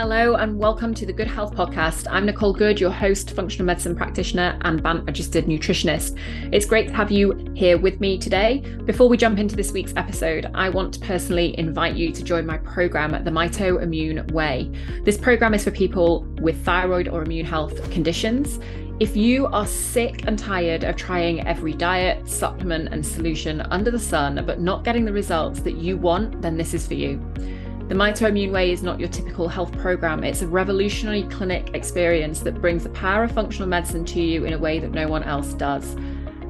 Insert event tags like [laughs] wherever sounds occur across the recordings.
Hello, and welcome to the Good Health Podcast. I'm Nicole Good, your host, functional medicine practitioner, and BANT registered nutritionist. It's great to have you here with me today. Before we jump into this week's episode, I want to personally invite you to join my program, The Mito Immune Way. This program is for people with thyroid or immune health conditions. If you are sick and tired of trying every diet, supplement, and solution under the sun, but not getting the results that you want, then this is for you. The Mitoimmune Way is not your typical health program. It's a revolutionary clinic experience that brings the power of functional medicine to you in a way that no one else does.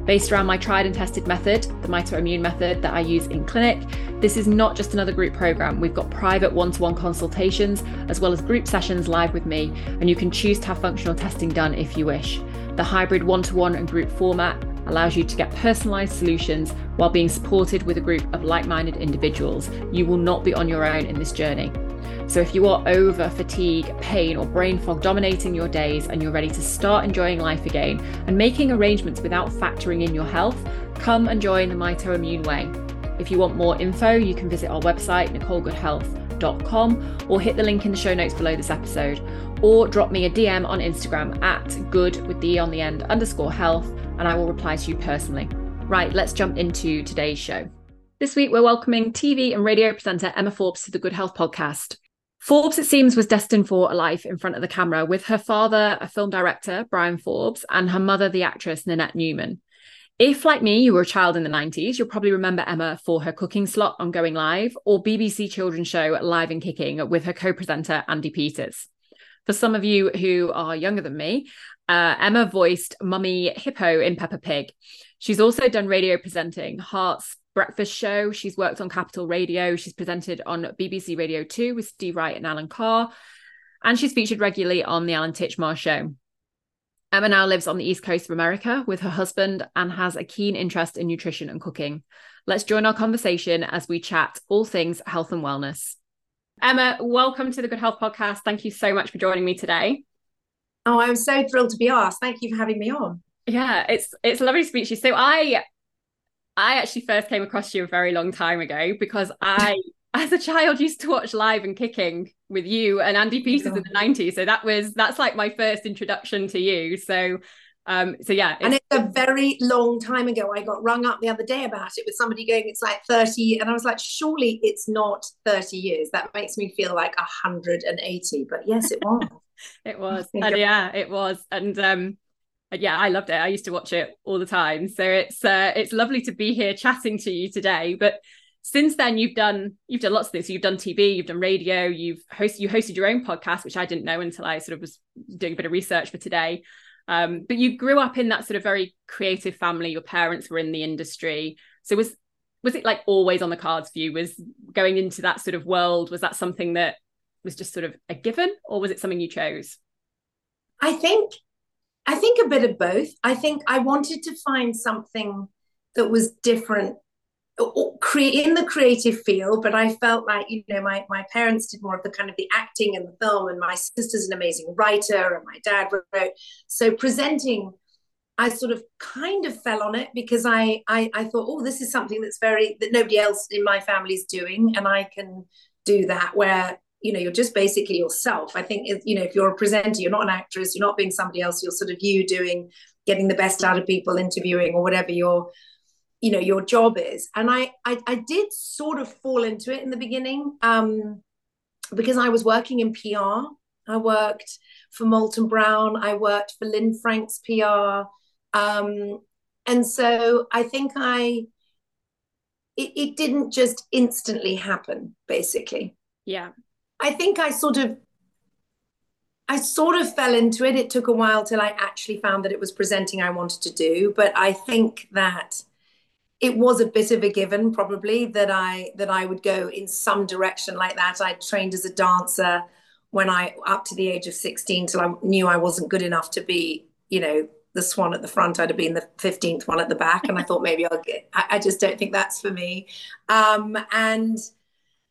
Based around my tried and tested method, the mitoimmune method that I use in clinic, this is not just another group program. We've got private one to one consultations as well as group sessions live with me, and you can choose to have functional testing done if you wish. The hybrid one to one and group format allows you to get personalized solutions while being supported with a group of like minded individuals. You will not be on your own in this journey. So, if you are over fatigue, pain, or brain fog dominating your days and you're ready to start enjoying life again and making arrangements without factoring in your health, come and join the Mito Immune Way. If you want more info, you can visit our website, nicolegoodhealth.com, or hit the link in the show notes below this episode, or drop me a DM on Instagram at good with the e on the end underscore health and I will reply to you personally. Right, let's jump into today's show. This week, we're welcoming TV and radio presenter Emma Forbes to the Good Health podcast. Forbes, it seems, was destined for a life in front of the camera with her father, a film director, Bryan Forbes, and her mother, the actress Nanette Newman. If, like me, you were a child in the 90s, you'll probably remember Emma for her cooking slot on Going Live or BBC children's show Live and Kicking with her co presenter, Andy Peters. For some of you who are younger than me, uh, Emma voiced Mummy Hippo in Peppa Pig. She's also done radio presenting, Heart's Breakfast Show. She's worked on Capital Radio. She's presented on BBC Radio 2 with Steve Wright and Alan Carr. And she's featured regularly on The Alan Titchmarsh Show. Emma now lives on the East Coast of America with her husband and has a keen interest in nutrition and cooking. Let's join our conversation as we chat all things health and wellness. Emma, welcome to the Good Health Podcast. Thank you so much for joining me today. Oh, I'm so thrilled to be asked. Thank you for having me on. Yeah, it's it's lovely to speak to you. So I I actually first came across you a very long time ago because I [laughs] as a child used to watch live and kicking with you and Andy Peters in the 90s. So that was that's like my first introduction to you. So um, so yeah, it's- and it's a very long time ago. I got rung up the other day about it with somebody going, "It's like 30," and I was like, "Surely it's not 30 years." That makes me feel like 180, but yes, it was. [laughs] it was, [laughs] and yeah, it was, and um, yeah, I loved it. I used to watch it all the time. So it's uh, it's lovely to be here chatting to you today. But since then, you've done you've done lots of things. You've done TV, you've done radio, you've hosted you hosted your own podcast, which I didn't know until I sort of was doing a bit of research for today. Um, but you grew up in that sort of very creative family. Your parents were in the industry. So was was it like always on the cards for you? Was going into that sort of world, was that something that was just sort of a given or was it something you chose? I think I think a bit of both. I think I wanted to find something that was different in the creative field but i felt like you know my, my parents did more of the kind of the acting and the film and my sister's an amazing writer and my dad wrote so presenting i sort of kind of fell on it because i i, I thought oh this is something that's very that nobody else in my family is doing and i can do that where you know you're just basically yourself. I think you know if you're a presenter you're not an actress you're not being somebody else you're sort of you doing getting the best out of people interviewing or whatever you're you know your job is. And I, I i did sort of fall into it in the beginning um because i was working in pr i worked for molton brown i worked for Lynne Franks pr um and so i think i it, it didn't just instantly happen basically. Yeah i think i sort of I sort of fell into it. It took a while till I actually found that it was presenting I wanted to do. But I think that it was a bit of a given probably that I that I would go in some direction like that. I trained as a dancer when I up to the age of 16 till I knew I wasn't good enough to be, you know, the swan at the front. I'd have been the 15th one at the back. And I thought maybe I'll get I, I just don't think that's for me. Um, and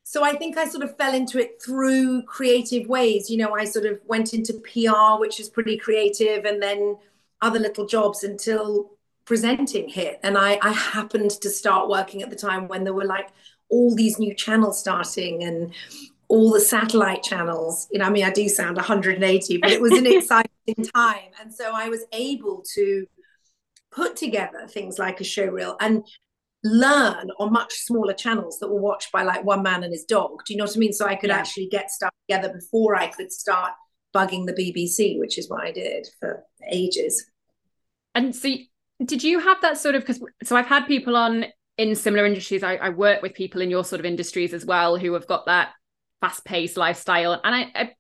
so I think I sort of fell into it through creative ways. You know, I sort of went into PR, which is pretty creative, and then other little jobs until presenting hit and I, I happened to start working at the time when there were like all these new channels starting and all the satellite channels. You know, I mean, I do sound 180, but it was an [laughs] exciting time. And so I was able to put together things like a show reel and learn on much smaller channels that were watched by like one man and his dog. Do you know what I mean? So I could yeah. actually get stuff together before I could start bugging the BBC, which is what I did for ages. And so, did you have that sort of? Because so I've had people on in similar industries. I, I, work with people in your sort of industries as well who have got that fast-paced lifestyle, and I, I,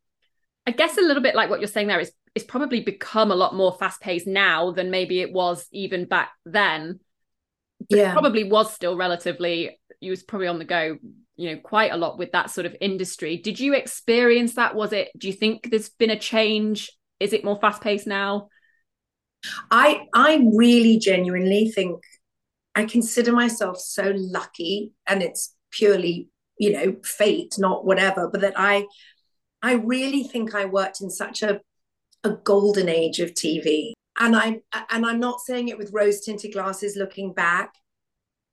I guess a little bit like what you're saying there is it's probably become a lot more fast-paced now than maybe it was even back then. Yeah, probably was still relatively. You was probably on the go you know quite a lot with that sort of industry. Did you experience that? Was it do you think there's been a change? Is it more fast paced now? I i really genuinely think i consider myself so lucky and it's purely you know fate not whatever but that i i really think i worked in such a a golden age of tv and i and i'm not saying it with rose tinted glasses looking back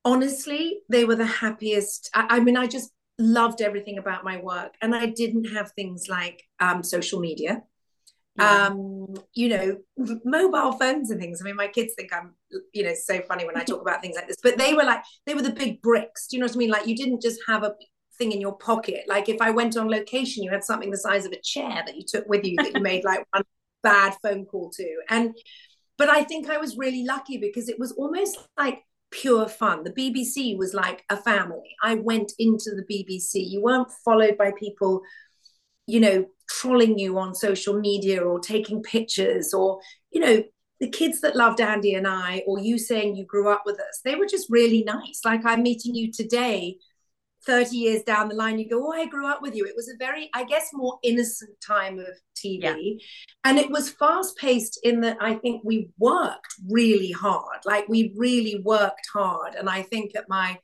honestly, they were the happiest. I, I, mean, I just loved everything about my work. And I didn't have things like um, social media, yeah. um, you know, mobile phones and things. I mean, my kids think I'm, you know, so funny when I talk about things like this, but they were like, they were the big bricks. Do you know what I mean? Like, you didn't just have a thing in your pocket. Like, if I went on location, you had something the size of a chair that you took with you that you made like one bad phone call to. And, but I think I was really lucky because it was almost like pure fun. The BBC was like a family. I went into the BBC. You weren't followed by people, you know, trolling you on social media or taking pictures or, you know, the kids that loved Andy and I, or you saying you grew up with us, they were just really nice. Like I'm meeting you today 30 years down the line, you go, Oh, I grew up with you. It was a very, I guess, more innocent time of TV. Yeah. And it was fast paced in that I think we worked really hard. Like we really worked hard. And I think at my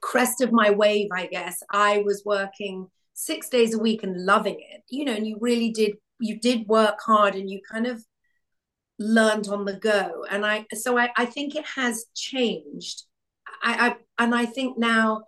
crest of my wave, I guess, I was working six days a week and loving it, you know, and you really did, you did work hard and you kind of learned on the go. And I, so I, I think it has changed. I, I and I think now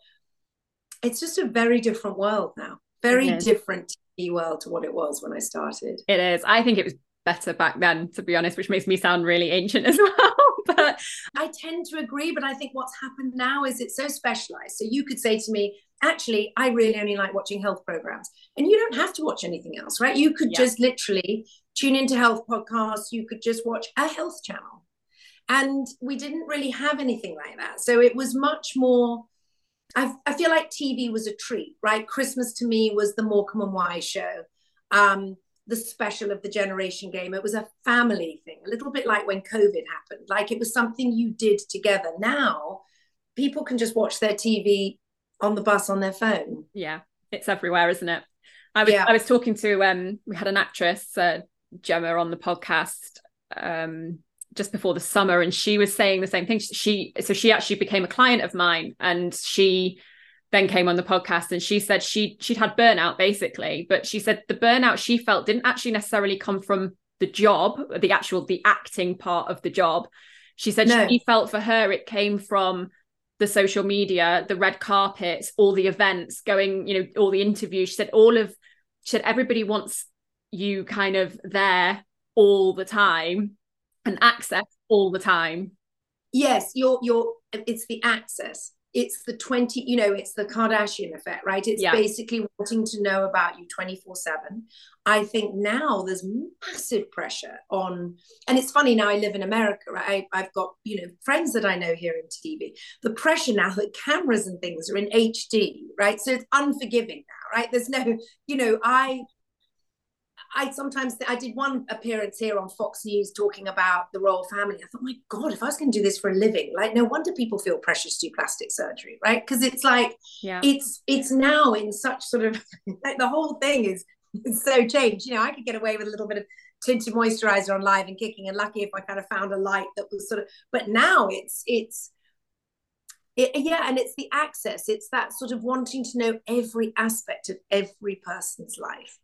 it's just a very different world now. Very different TV world to what it was when I started. It is. I think it was better back then, to be honest, which makes me sound really ancient as [laughs] well. but I tend to agree. But I think what's happened now is it's so specialized. So you could say to me, actually, I really only like watching health programs. And you don't have to watch anything else, right? You could yeah. just literally tune into health podcasts. You could just watch a health channel. And we didn't really have anything like that. So it was much more I, I feel like TV was a treat, right? Christmas to me was the Morecambe and Wise show, um, the special of the Generation Game. It was a family thing, a little bit like when COVID happened. Like it was something you did together. Now, people can just watch their TV on the bus on their phone. Yeah, it's everywhere, isn't it? I was yeah. I was talking to um we had an actress uh, Gemma on the podcast um just before the summer and she was saying the same thing. She so she actually became a client of mine and she then came on the podcast and she said she she'd had burnout basically. But she said the burnout she felt didn't actually necessarily come from the job the actual the acting part of the job. She said no. she felt for her it came from the social media the red carpets all the events going you know all the interviews. She said all of she said everybody wants you kind of there all the time and access all the time. Yes you're you're it's the access. It's the 20 you know it's the kardashian effect right? It's yeah. basically wanting to know about you 24 7 i think now there's massive pressure on and it's funny now i live in america right? I, have got you know friends that i know here in tv the pressure now that cameras and things are in hd right? So it's unforgiving now right? There's no you know i I sometimes I did one appearance here on Fox News talking about the royal family. I thought, my God, if I was going to do this for a living, like no wonder people feel precious to do plastic surgery, right? Because it's like yeah. it's it's now in such sort of [laughs] like the whole thing is so changed. You know, I could get away with a little bit of tinted moisturizer on live and kicking, and lucky if I kind of found a light that was sort of. But now it's it's it, yeah, and it's the access. It's that sort of wanting to know every aspect of every person's life.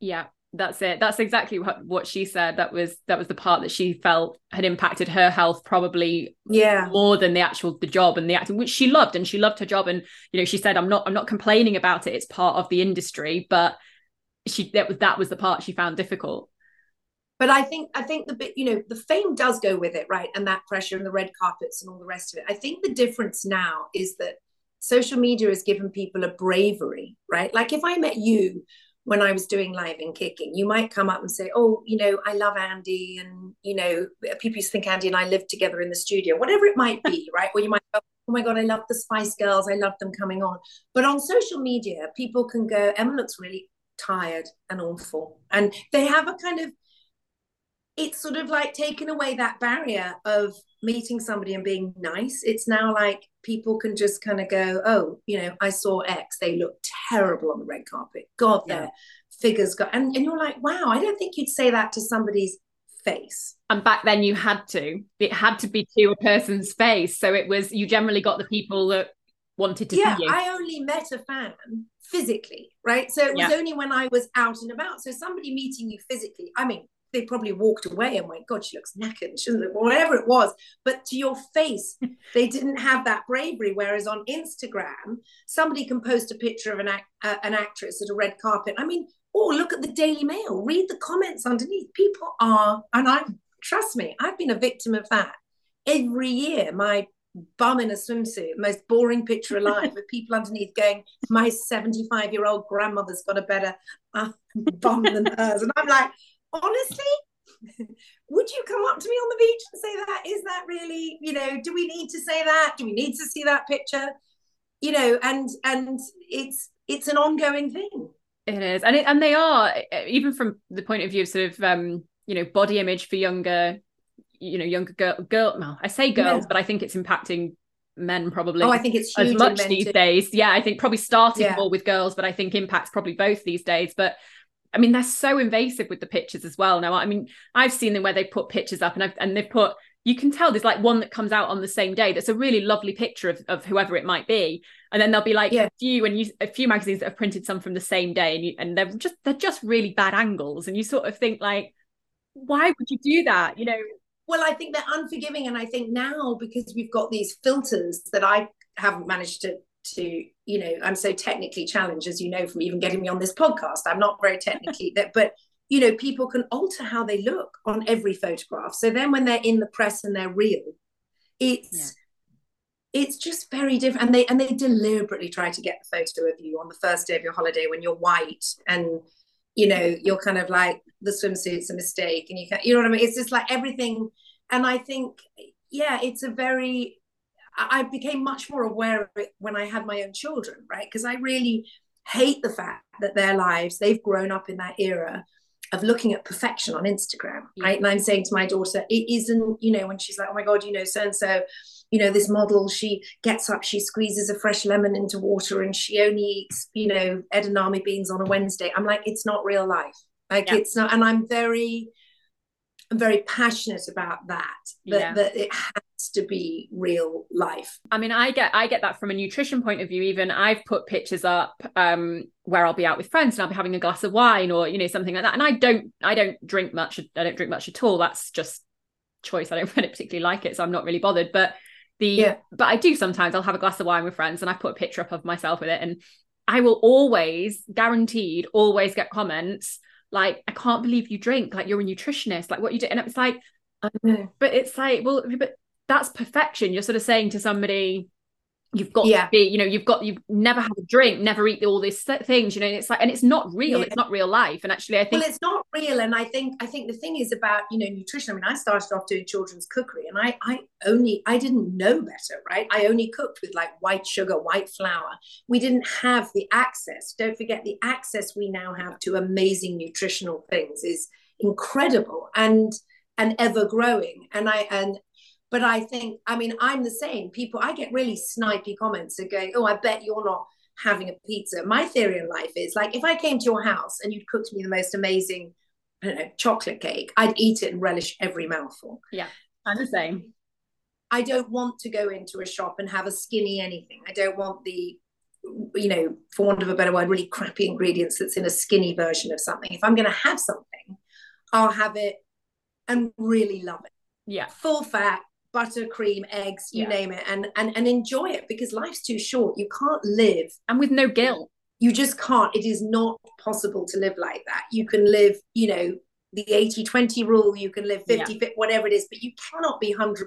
Yeah, that's it. That's exactly what, what she said. That was that was the part that she felt had impacted her health probably yeah. more than the actual the job and the acting which she loved and she loved her job. And you know she said i'm not i'm not complaining about it. It's part of the industry. But she that was that was the part she found difficult. But i think i think the bit you know the fame does go with it right? And that pressure and the red carpets and all the rest of it. I think the difference now is that social media has given people a bravery right? Like if i met you when I was doing live and kicking, you might come up and say, Oh, you know, I love Andy. And, you know, people used to think Andy and I lived together in the studio, whatever it might be, [laughs] right? Or you might go, Oh my God, I love the Spice Girls. I love them coming on. But on social media, people can go, Emma looks really tired and awful. And they have a kind of, it's sort of like taken away that barrier of meeting somebody and being nice. It's now like people can just kind of go, oh, you know, I saw X, they look terrible on the red carpet. God, yeah. their figures got, and, and you're like, wow, I don't think you'd say that to somebody's face. And back then you had to, it had to be to a person's face. So it was, you generally got the people that wanted to yeah, see you. I only met a fan physically, right? So it was yeah. only when I was out and about. So somebody meeting you physically, I mean, they probably walked away and went, God, she looks knackered, shouldn't it? Whatever it was. But to your face, [laughs] they didn't have that bravery. Whereas on Instagram, somebody can post a picture of an, act, uh, an actress at a red carpet. I mean, oh, look at the Daily Mail, read the comments underneath. People are, and I trust me, I've been a victim of that. Every year, my bum in a swimsuit, most boring picture alive, [laughs] with people underneath going, My 75 year old grandmother's got a better uh, bum than hers. And I'm like, honestly, would you come up to me on the beach and say that? Is that really, you know, do we need to say that? Do we need to see that picture? You know, and and it's it's an ongoing thing. It is, and it, and they are even from the point of view of sort of um, you know body image for younger, you know, younger girl girl. Well, I say girls, yeah. but I think it's impacting men probably. Oh, I think it's as much these too. days. Yeah, I think probably starting yeah. more with girls, but I think impacts probably both these days. But I mean, they're so invasive with the pictures as well. Now, I mean, I've seen them where they put pictures up and I've and they've put you can tell there's like one that comes out on the same day that's a really lovely picture of, of whoever it might be. And then there'll be like yeah. a few and you a few magazines that have printed some from the same day and you and they're just they're just really bad angles. And you sort of think like why would you do that? You know? Well i think they're unforgiving. And i think now because we've got these filters that i haven't managed to to you know i'm so technically challenged as you know from even getting me on this podcast. I'm not very technically [laughs] that but you know people can alter how they look on every photograph. So then when they're in the press and they're real it's yeah. it's just very different and they and they deliberately try to get the photo of you on the first day of your holiday when you're white and you know you're kind of like the swimsuit's a mistake and you can you know what i mean? It's just like everything. And i think yeah it's a very I became much more aware of it when I had my own children, right? Because I really hate the fact that their lives, they've grown up in that era of looking at perfection on Instagram, right? And I'm saying to my daughter, it isn't, you know, when she's like, oh my God, you know, so and so, you know, this model, she gets up, she squeezes a fresh lemon into water and she only eats, you know, edamame beans on a Wednesday. I'm like, it's not real life. Like yeah. it's not, and I'm very, I'm very passionate about that, that, yeah. that it has to be real life. I mean, I get I get that from a nutrition point of view. Even I've put pictures up um, where I'll be out with friends and I'll be having a glass of wine or you know something like that. And I don't I don't drink much. I don't drink much at all. That's just choice. I don't [laughs] really particularly like it, so I'm not really bothered. But the yeah. but I do sometimes. I'll have a glass of wine with friends and I put a picture up of myself with it, and I will always guaranteed always get comments like I can't believe you drink like you're a nutritionist like what you do and it's like but it's like well but that's perfection. You're sort of saying to somebody you've got yeah. to be you know you've got you've never had a drink never eat all these things you know it's like and it's not real yeah. it's not real life and actually i think well it's not real and i think i think the thing is about you know nutrition. I mean i started off doing children's cookery and i i only i didn't know better right? I only cooked with like white sugar white flour. We didn't have the access. Don't forget the access we now have to amazing nutritional things is incredible and and ever growing and i and but I think, I mean, I'm the same. People, I get really snipey comments that go, oh, I bet you're not having a pizza. My theory in life is like, if I came to your house and you'd cooked me the most amazing, I don't know, chocolate cake, I'd eat it and relish every mouthful. Yeah, I'm the same. I don't want to go into a shop and have a skinny anything. I don't want the you know, for want of a better word, really crappy ingredients that's in a skinny version of something. If I'm going to have something, I'll have it and really love it. Yeah. Full fat, butter, cream, eggs, you yeah. name it, and and and enjoy it because life's too short. You can't live and with no guilt. You just can't. It is not possible to live like that. You can live, you know, the 80-20 rule, you can live 50 yeah. whatever it is, but you cannot be 100%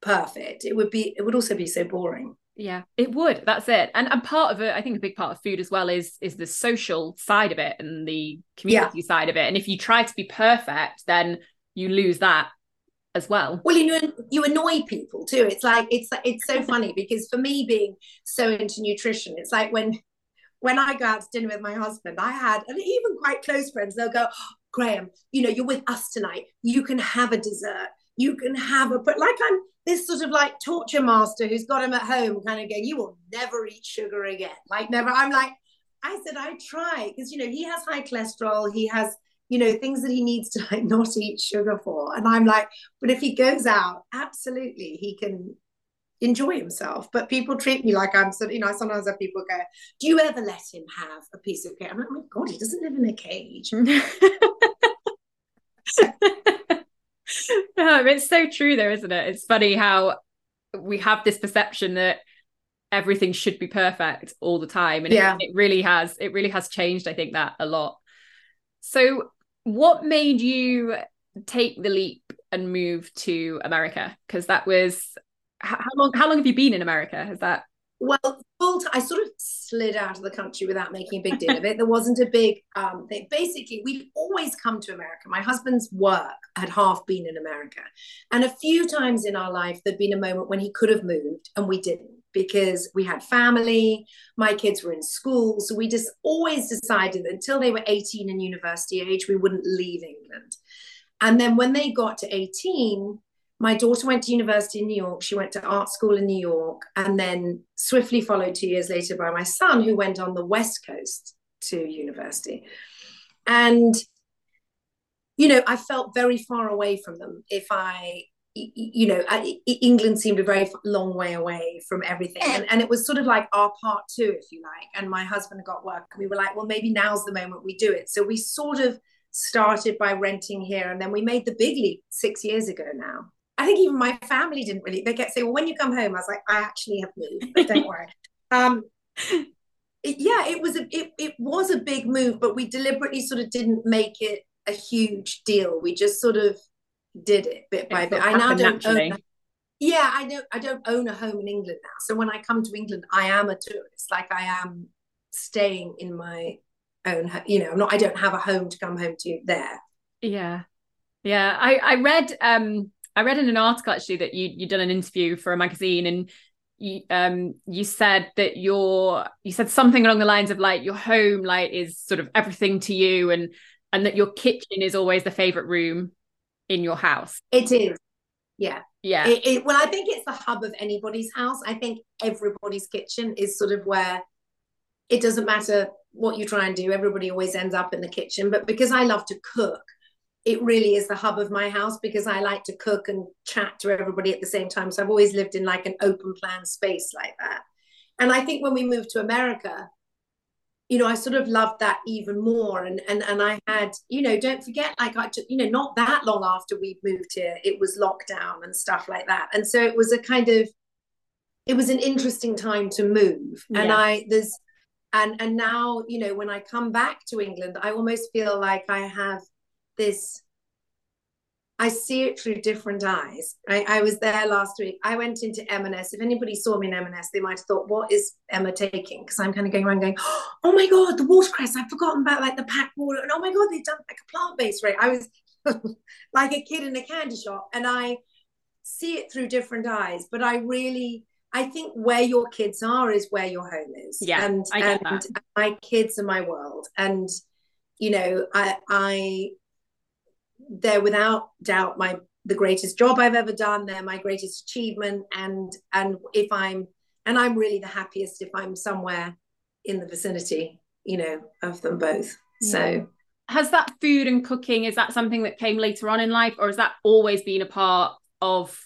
perfect. It would be it would also be so boring yeah it would that's it and and part of it i think a big part of food as well is is the social side of it and the community yeah. side of it and if you try to be perfect then you lose that as well well you know you annoy people too it's like it's it's so funny [laughs] because for me being so into nutrition it's like when when i go out to dinner with my husband i had and even quite close friends they'll go oh, graham you know you're with us tonight you can have a dessert you can have a but like i'm this sort of like torture master who's got him at home kind of going, you will never eat sugar again. Like never. I'm like, I said, I try because, you know, he has high cholesterol. He has, you know, things that he needs to like [laughs] not eat sugar for. And I'm like, but if he goes out, absolutely, he can enjoy himself. But people treat me like I'm sort of, you know, sometimes have people go, do you ever let him have a piece of cake? I'm like, oh my God, he doesn't live in a cage. [laughs] no, it's so true though, isn't it? It's funny how we have this perception that everything should be perfect all the time. And yeah. it, it really has, it really has changed, I think, that a lot. So what made you take the leap and move to America? Because that was how long how long have you been in America? Has that well, full I sort of slid out of the country without making a big deal of it. There wasn't a big um, thing. Basically, we'd always come to America. My husband's work had half been in America. And a few times in our life, there'd been a moment when he could have moved and we didn't because we had family, my kids were in school. So we just always decided that until they were 18 and university age, we wouldn't leave England. And then when they got to 18, my daughter went to university in New York. She went to art school in New York, and then swiftly followed two years later by my son, who went on the West Coast to university. And, you know, I felt very far away from them. If I, you know, England seemed a very long way away from everything. And, and it was sort of like our part two, if you like. And my husband got work, and we were like, well, maybe now's the moment we do it. So we sort of started by renting here, and then we made the big leap six years ago now. I think even my family didn't really. They kept saying, "Well, when you come home," I was like, "I actually have moved, but don't worry." [laughs] Um, it, yeah, it was a it, it was a big move, but we deliberately sort of didn't make it a huge deal. We just sort of did it bit by bit. I now don't naturally. own. Yeah, I don't. I don't own a home in England now. So when I come to England, I am a tourist. Like I am staying in my own. You know, I'm not. I don't have a home to come home to there. Yeah, yeah. I I read um I read in an article actually that you you'd done an interview for a magazine and you um you said that your you said something along the lines of like your home like is sort of everything to you and and that your kitchen is always the favorite room in your house. It is. Yeah. Yeah. It, it, well, I think it's the hub of anybody's house. I think everybody's kitchen is sort of where it doesn't matter what you try and do, everybody always ends up in the kitchen. But because I love to cook, it really is the hub of my house because I like to cook and chat to everybody at the same time. So I've always lived in like an open plan space like that. And I think when we moved to America, you know, I sort of loved that even more. And and and I had, you know, don't forget, like I just, you know, not that long after we moved here, it was lockdown and stuff like that. And so it was a kind of it was an interesting time to move. And I there's and and now, you know, when I come back to England, I almost feel like I have this I see it through different eyes. I, I was there last week. I went into M&S. If anybody saw me in M&S, they might have thought, "What is Emma taking?" Because I'm kind of going around going, "Oh my god, the watercress! I've forgotten about like the packed water." And oh my god, they've done like a plant-based rate. I was [laughs] like a kid in a candy shop, and I see it through different eyes. But I really, I think where your kids are is where your home is. Yeah, and and that. my kids are my world, and you know, I I they're without doubt my the greatest job I've ever done. They're my greatest achievement, and and if I'm and I'm really the happiest if I'm somewhere in the vicinity, you know, of them both. Yeah. So has that food and cooking is that something that came later on in life or has that always been a part of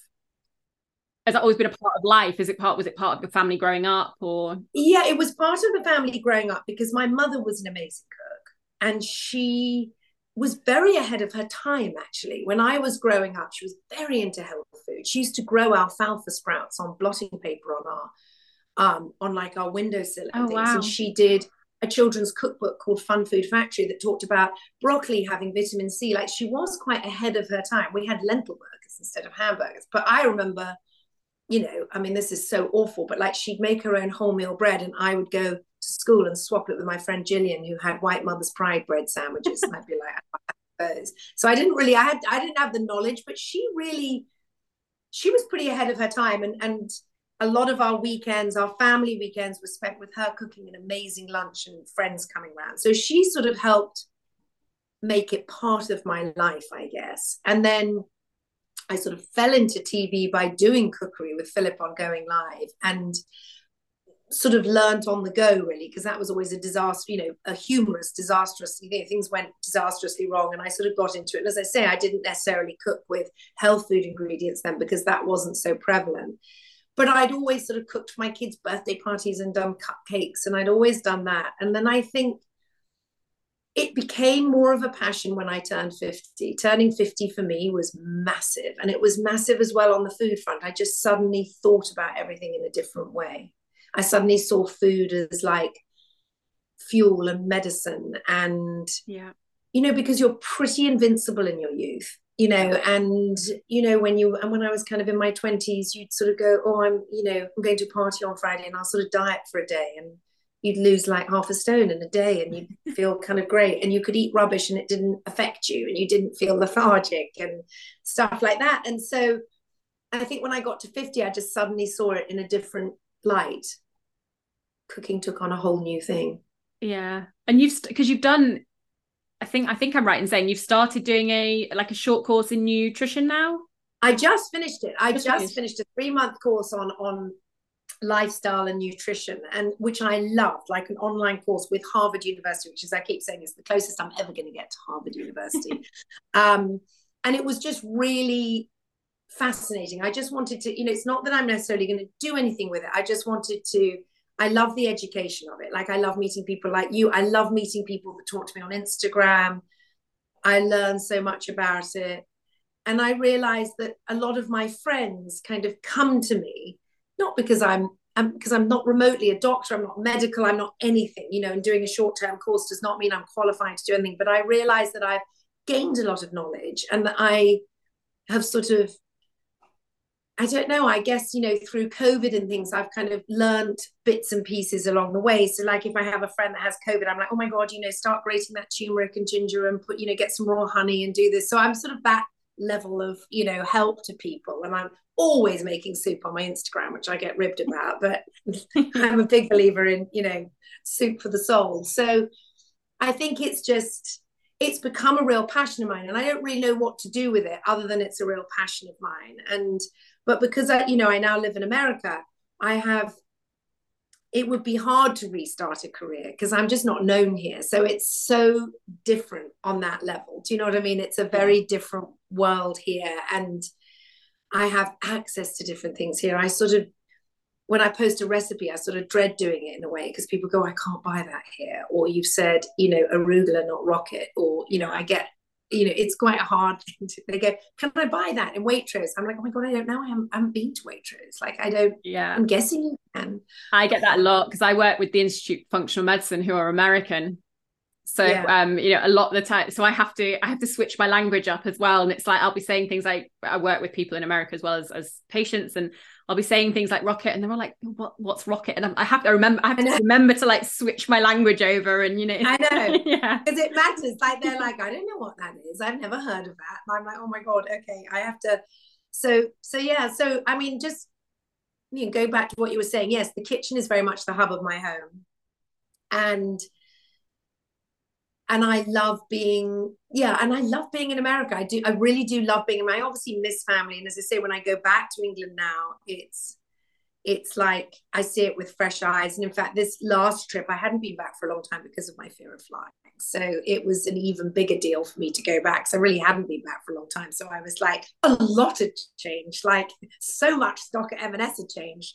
has that always been a part of life? Is it part was it part of the family growing up or Yeah, it was part of the family growing up because my mother was an amazing cook and she was very ahead of her time actually. When I was growing up, she was very into health food. She used to grow alfalfa sprouts on blotting paper on our um on like our windowsill and Oh, things. wow. And she did a children's cookbook called Fun Food Factory that talked about broccoli having vitamin C. Like she was quite ahead of her time. We had lentil burgers instead of hamburgers. But I remember, you know, I mean, this is so awful, but like she'd make her own wholemeal bread and I would go to school and swap it with my friend Gillian, who had White Mother's Pride bread sandwiches. and I'd be like, "I. So I didn't really, I had, I didn't have the knowledge, but she really, she was pretty ahead of her time. And, and, a lot of our weekends, our family weekends, were spent with her cooking an amazing lunch and friends coming around. So she sort of helped make it part of my life, I guess. And then I sort of fell into TV by doing cookery with Philip on Going Live and sort of learned on the go, really, because that was always a disaster, you know, a humorous, disastrous, you know, things went disastrously wrong. And I sort of got into it. And as I say, I didn't necessarily cook with health food ingredients then because that wasn't so prevalent but I'd always sort of cooked for my kids' birthday parties and done cupcakes, and I'd always done that. And then I think it became more of a passion when I turned 50. Turning 50 for me was massive, and it was massive as well on the food front. I just suddenly thought about everything in a different way. I suddenly saw food as like fuel and medicine, and yeah, you know, because you're pretty invincible in your youth you know and you know when you and when i was kind of in my 20s you'd sort of go oh i'm you know i'm going to a party on friday and i'll sort of diet for a day and you'd lose like half a stone in a day and you'd [laughs] feel kind of great and you could eat rubbish and it didn't affect you and you didn't feel lethargic and stuff like that and so i think when i got to 50 i just suddenly saw it in a different light cooking took on a whole new thing yeah and you've because you've done I think I think I'm right in saying you've started doing a like a short course in nutrition now. I just finished it. I Just just, finished. a three month course on on lifestyle and nutrition, and which I loved, like an online course with Harvard University, which, as I keep saying, is the closest I'm ever going to get to Harvard University. [laughs] um, and it was just really fascinating. I just wanted to, you know, it's not that I'm necessarily going to do anything with it. I just wanted to. I love the education of it. Like I love meeting people like you. I love meeting people that talk to me on Instagram. I learn so much about it. And I realized that a lot of my friends kind of come to me, not because I'm, I'm because I'm not remotely a doctor, I'm not medical, I'm not anything, you know, and doing a short-term course does not mean I'm qualified to do anything. But I realized that I've gained a lot of knowledge and that I have sort of I don't know. I guess, you know, through COVID and things, I've kind of learned bits and pieces along the way. So, like, if I have a friend that has COVID, I'm like, oh my God, you know, start grating that turmeric and ginger and put, you know, get some raw honey and do this. So, I'm sort of that level of, you know, help to people. And I'm always making soup on my Instagram, which I get ribbed about. But [laughs] I'm a big believer in, you know, soup for the soul. So, I think it's just, it's become a real passion of mine. And I don't really know what to do with it other than it's a real passion of mine. And, but because I, you know, I now live in America, I have it would be hard to restart a career because I'm just not known here. So it's so different on that level. Do you know what I mean? It's a very different world here. And I have access to different things here. I sort of, when I post a recipe, I sort of dread doing it in a way because people go, I can't buy that here. Or you've said, you know, arugula, not rocket. Or, you know, I get you know, it's quite a hard thing [laughs] to, they go, can I buy that in Waitrose? I'm like, oh my God, I don't know. I haven't, I haven't been to Waitrose. Like, I don't, Yeah. I'm guessing you can. I get that a lot because I work with the Institute of Functional Medicine who are American. So Yeah. um, you know, a lot of the time so I have to I have to switch my language up as well. And it's like I'll be saying things like I work with people in America as well as as patients and I'll be saying things like rocket and they're all like, what what's rocket? And I'm, I have to remember I have to remember to like switch my language over and you know I know. [laughs] yeah. Because it matters. Like, they're [laughs] like, I don't know what that is. I've never heard of that. And I'm like, oh my God, okay, I have to. So, so yeah. So, I mean, just, you know, go back to what you were saying. Yes, the kitchen is very much the hub of my home. And, and I love being, yeah, and I love being in America. I do, I really do love being in. I obviously miss family, and as I say, when I go back to England now, it's, it's like I see it with fresh eyes. And in fact, this last trip, I hadn't been back for a long time because of my fear of flying. So it was an even bigger deal for me to go back. So I really hadn't been back for a long time. So I was like, a lot had changed. Like so much stock at M&S had changed.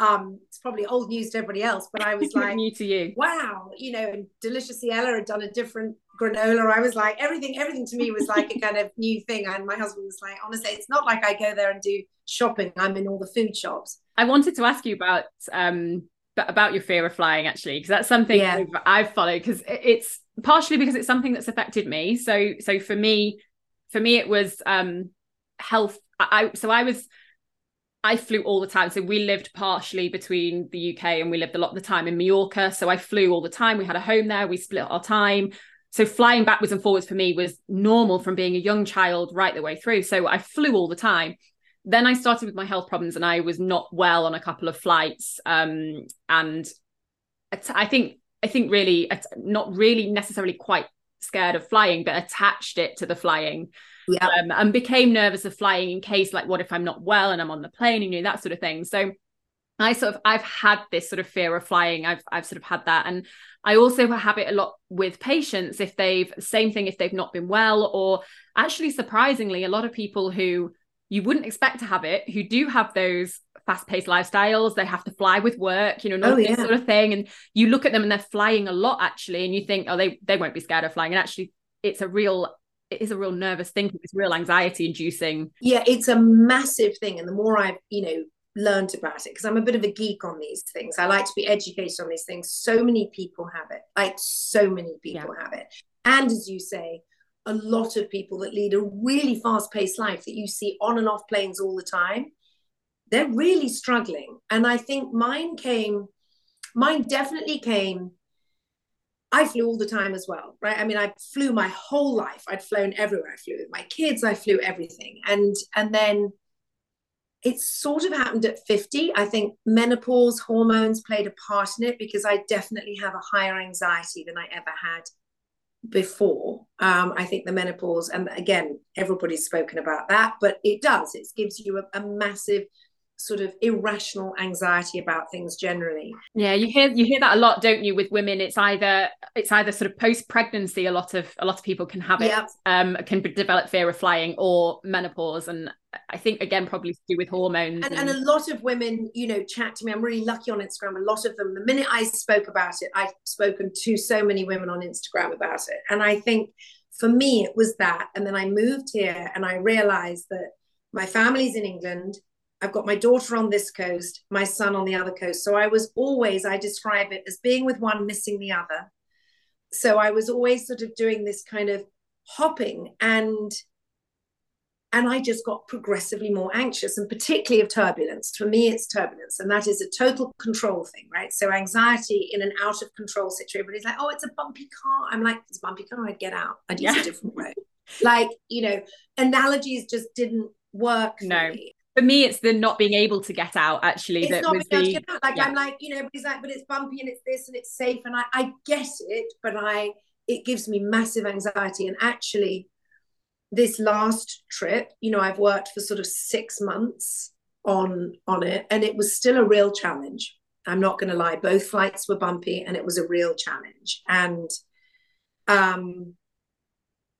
Um, it's probably old news to everybody else, but I [laughs] was like, new to you. Wow, you know, and Delicious Ella had done a different granola. I was like, everything, everything to me was like a kind of new thing. And my husband was like, honestly, it's not like I go there and do shopping. I'm in all the food shops. I wanted to ask you about um about your fear of flying actually, because that's something yeah. I've, I've followed because it's partially because it's something that's affected me. So so for me, for me it was um health. I so I was I flew all the time. So we lived partially between the UK and we lived a lot of the time in Mallorca. So I flew all the time. We had a home there. We split our time. So flying backwards and forwards for me was normal from being a young child right the way through. So I flew all the time. Then I started with my health problems and I was not well on a couple of flights. Um, and I think I think really not really necessarily quite scared of flying, but attached it to the flying. Yeah. Um, and became nervous of flying in case, like, what if I'm not well and I'm on the plane and you know that sort of thing. So I sort of I've had this sort of fear of flying. I've I've sort of had that, and I also have it a lot with patients if they've same thing if they've not been well, or actually surprisingly, a lot of people who you wouldn't expect to have it who do have those fast-paced lifestyles they have to fly with work you know not oh, yeah. sort of thing and you look at them and they're flying a lot actually and you think oh they they won't be scared of flying and actually it's a real it is a real nervous thing it's real anxiety inducing yeah it's a massive thing and the more i've you know learned about it because i'm a bit of a geek on these things i like to be educated on these things so many people have it like so many people yeah. have it and as you say a lot of people that lead a really fast-paced life that you see on and off planes all the time they're really struggling and i think mine came mine definitely came I flew all the time as well, right? I mean, I flew my whole life. I'd flown everywhere. I flew with my kids. I flew everything, and and then it sort of happened at 50. I think menopause hormones played a part in it because I definitely have a higher anxiety than I ever had before. Um, I think the menopause, and again, everybody's spoken about that, but it does. It gives you a, a massive sort of irrational anxiety about things generally. Yeah you hear you hear that a lot don't you with women? It's either it's either sort of post pregnancy a lot of a lot of people can have it yep. um can develop fear of flying or menopause and I think again probably to do with hormones and, and, and a lot of women you know chat to me. I'm really lucky on Instagram. A lot of them the minute I spoke about it I've spoken to so many women on Instagram about it. And I think for me it was that. And then I moved here and I realized that my family's in England I've got my daughter on this coast, my son on the other coast. So I was always, I describe it as being with one, missing the other. So I was always sort of doing this kind of hopping and and I just got progressively more anxious and particularly of turbulence. For me, it's turbulence, and that is a total control thing, right? So anxiety in an out of control situation. Everybody's like, "Oh, it's a bumpy car." I'm like, "It's a bumpy car. I'd get out. I'd use yeah. a different road." like you know, analogies just didn't work. no. Me for me it's the not being able to get out actually it's that not was the like yeah. i'm like you know he's like but it's bumpy and it's this and it's safe. And I, I get it but i it gives me massive anxiety. And actually this last trip you know i've worked for sort of six months on on it and it was still a real challenge. I'm not going to lie. Both flights were bumpy and it was a real challenge. And um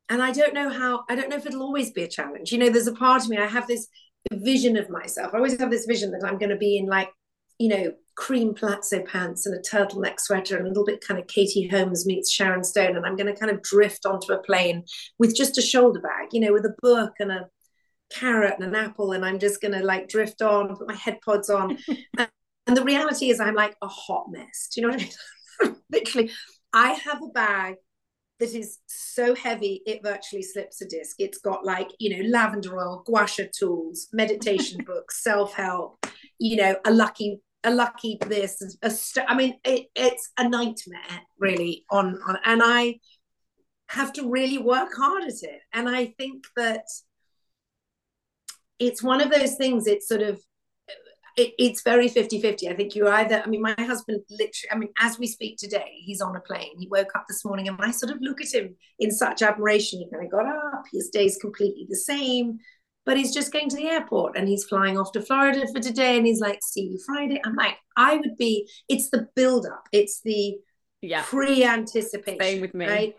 and i don't know how i don't know if it'll always be a challenge. You know there's a part of me i have this vision of myself. I always have this vision that I'm going to be in like, you know, cream palazzo pants and a turtleneck sweater and a little bit kind of Katie Holmes meets Sharon Stone. And I'm going to kind of drift onto a plane with just a shoulder bag, you know, with a book and a carrot and an apple. And I'm just going to like drift on, put my head pods on. and, [laughs] and the reality is I'm like a hot mess. Do you know what I mean? [laughs] Literally, I have a bag that is so heavy it virtually slips a disc. It's got like, you know, lavender oil, gua sha tools, meditation [laughs] books, self-help, you know, a lucky a lucky this a st- I mean it, it's a nightmare really on on and I have to really work hard at it. And I think that it's one of those things it's sort of it, it's very 50 50. I think you either, I mean, my husband literally, I mean, as we speak today, he's on a plane. He woke up this morning and I sort of look at him in such admiration. He kind of got up, his day's completely the same. but he's just going to the airport and he's flying off to Florida for today and he's like, see you Friday. I'm like, I would be, it's the build up, it's the yeah. pre anticipation. Same with me. Right.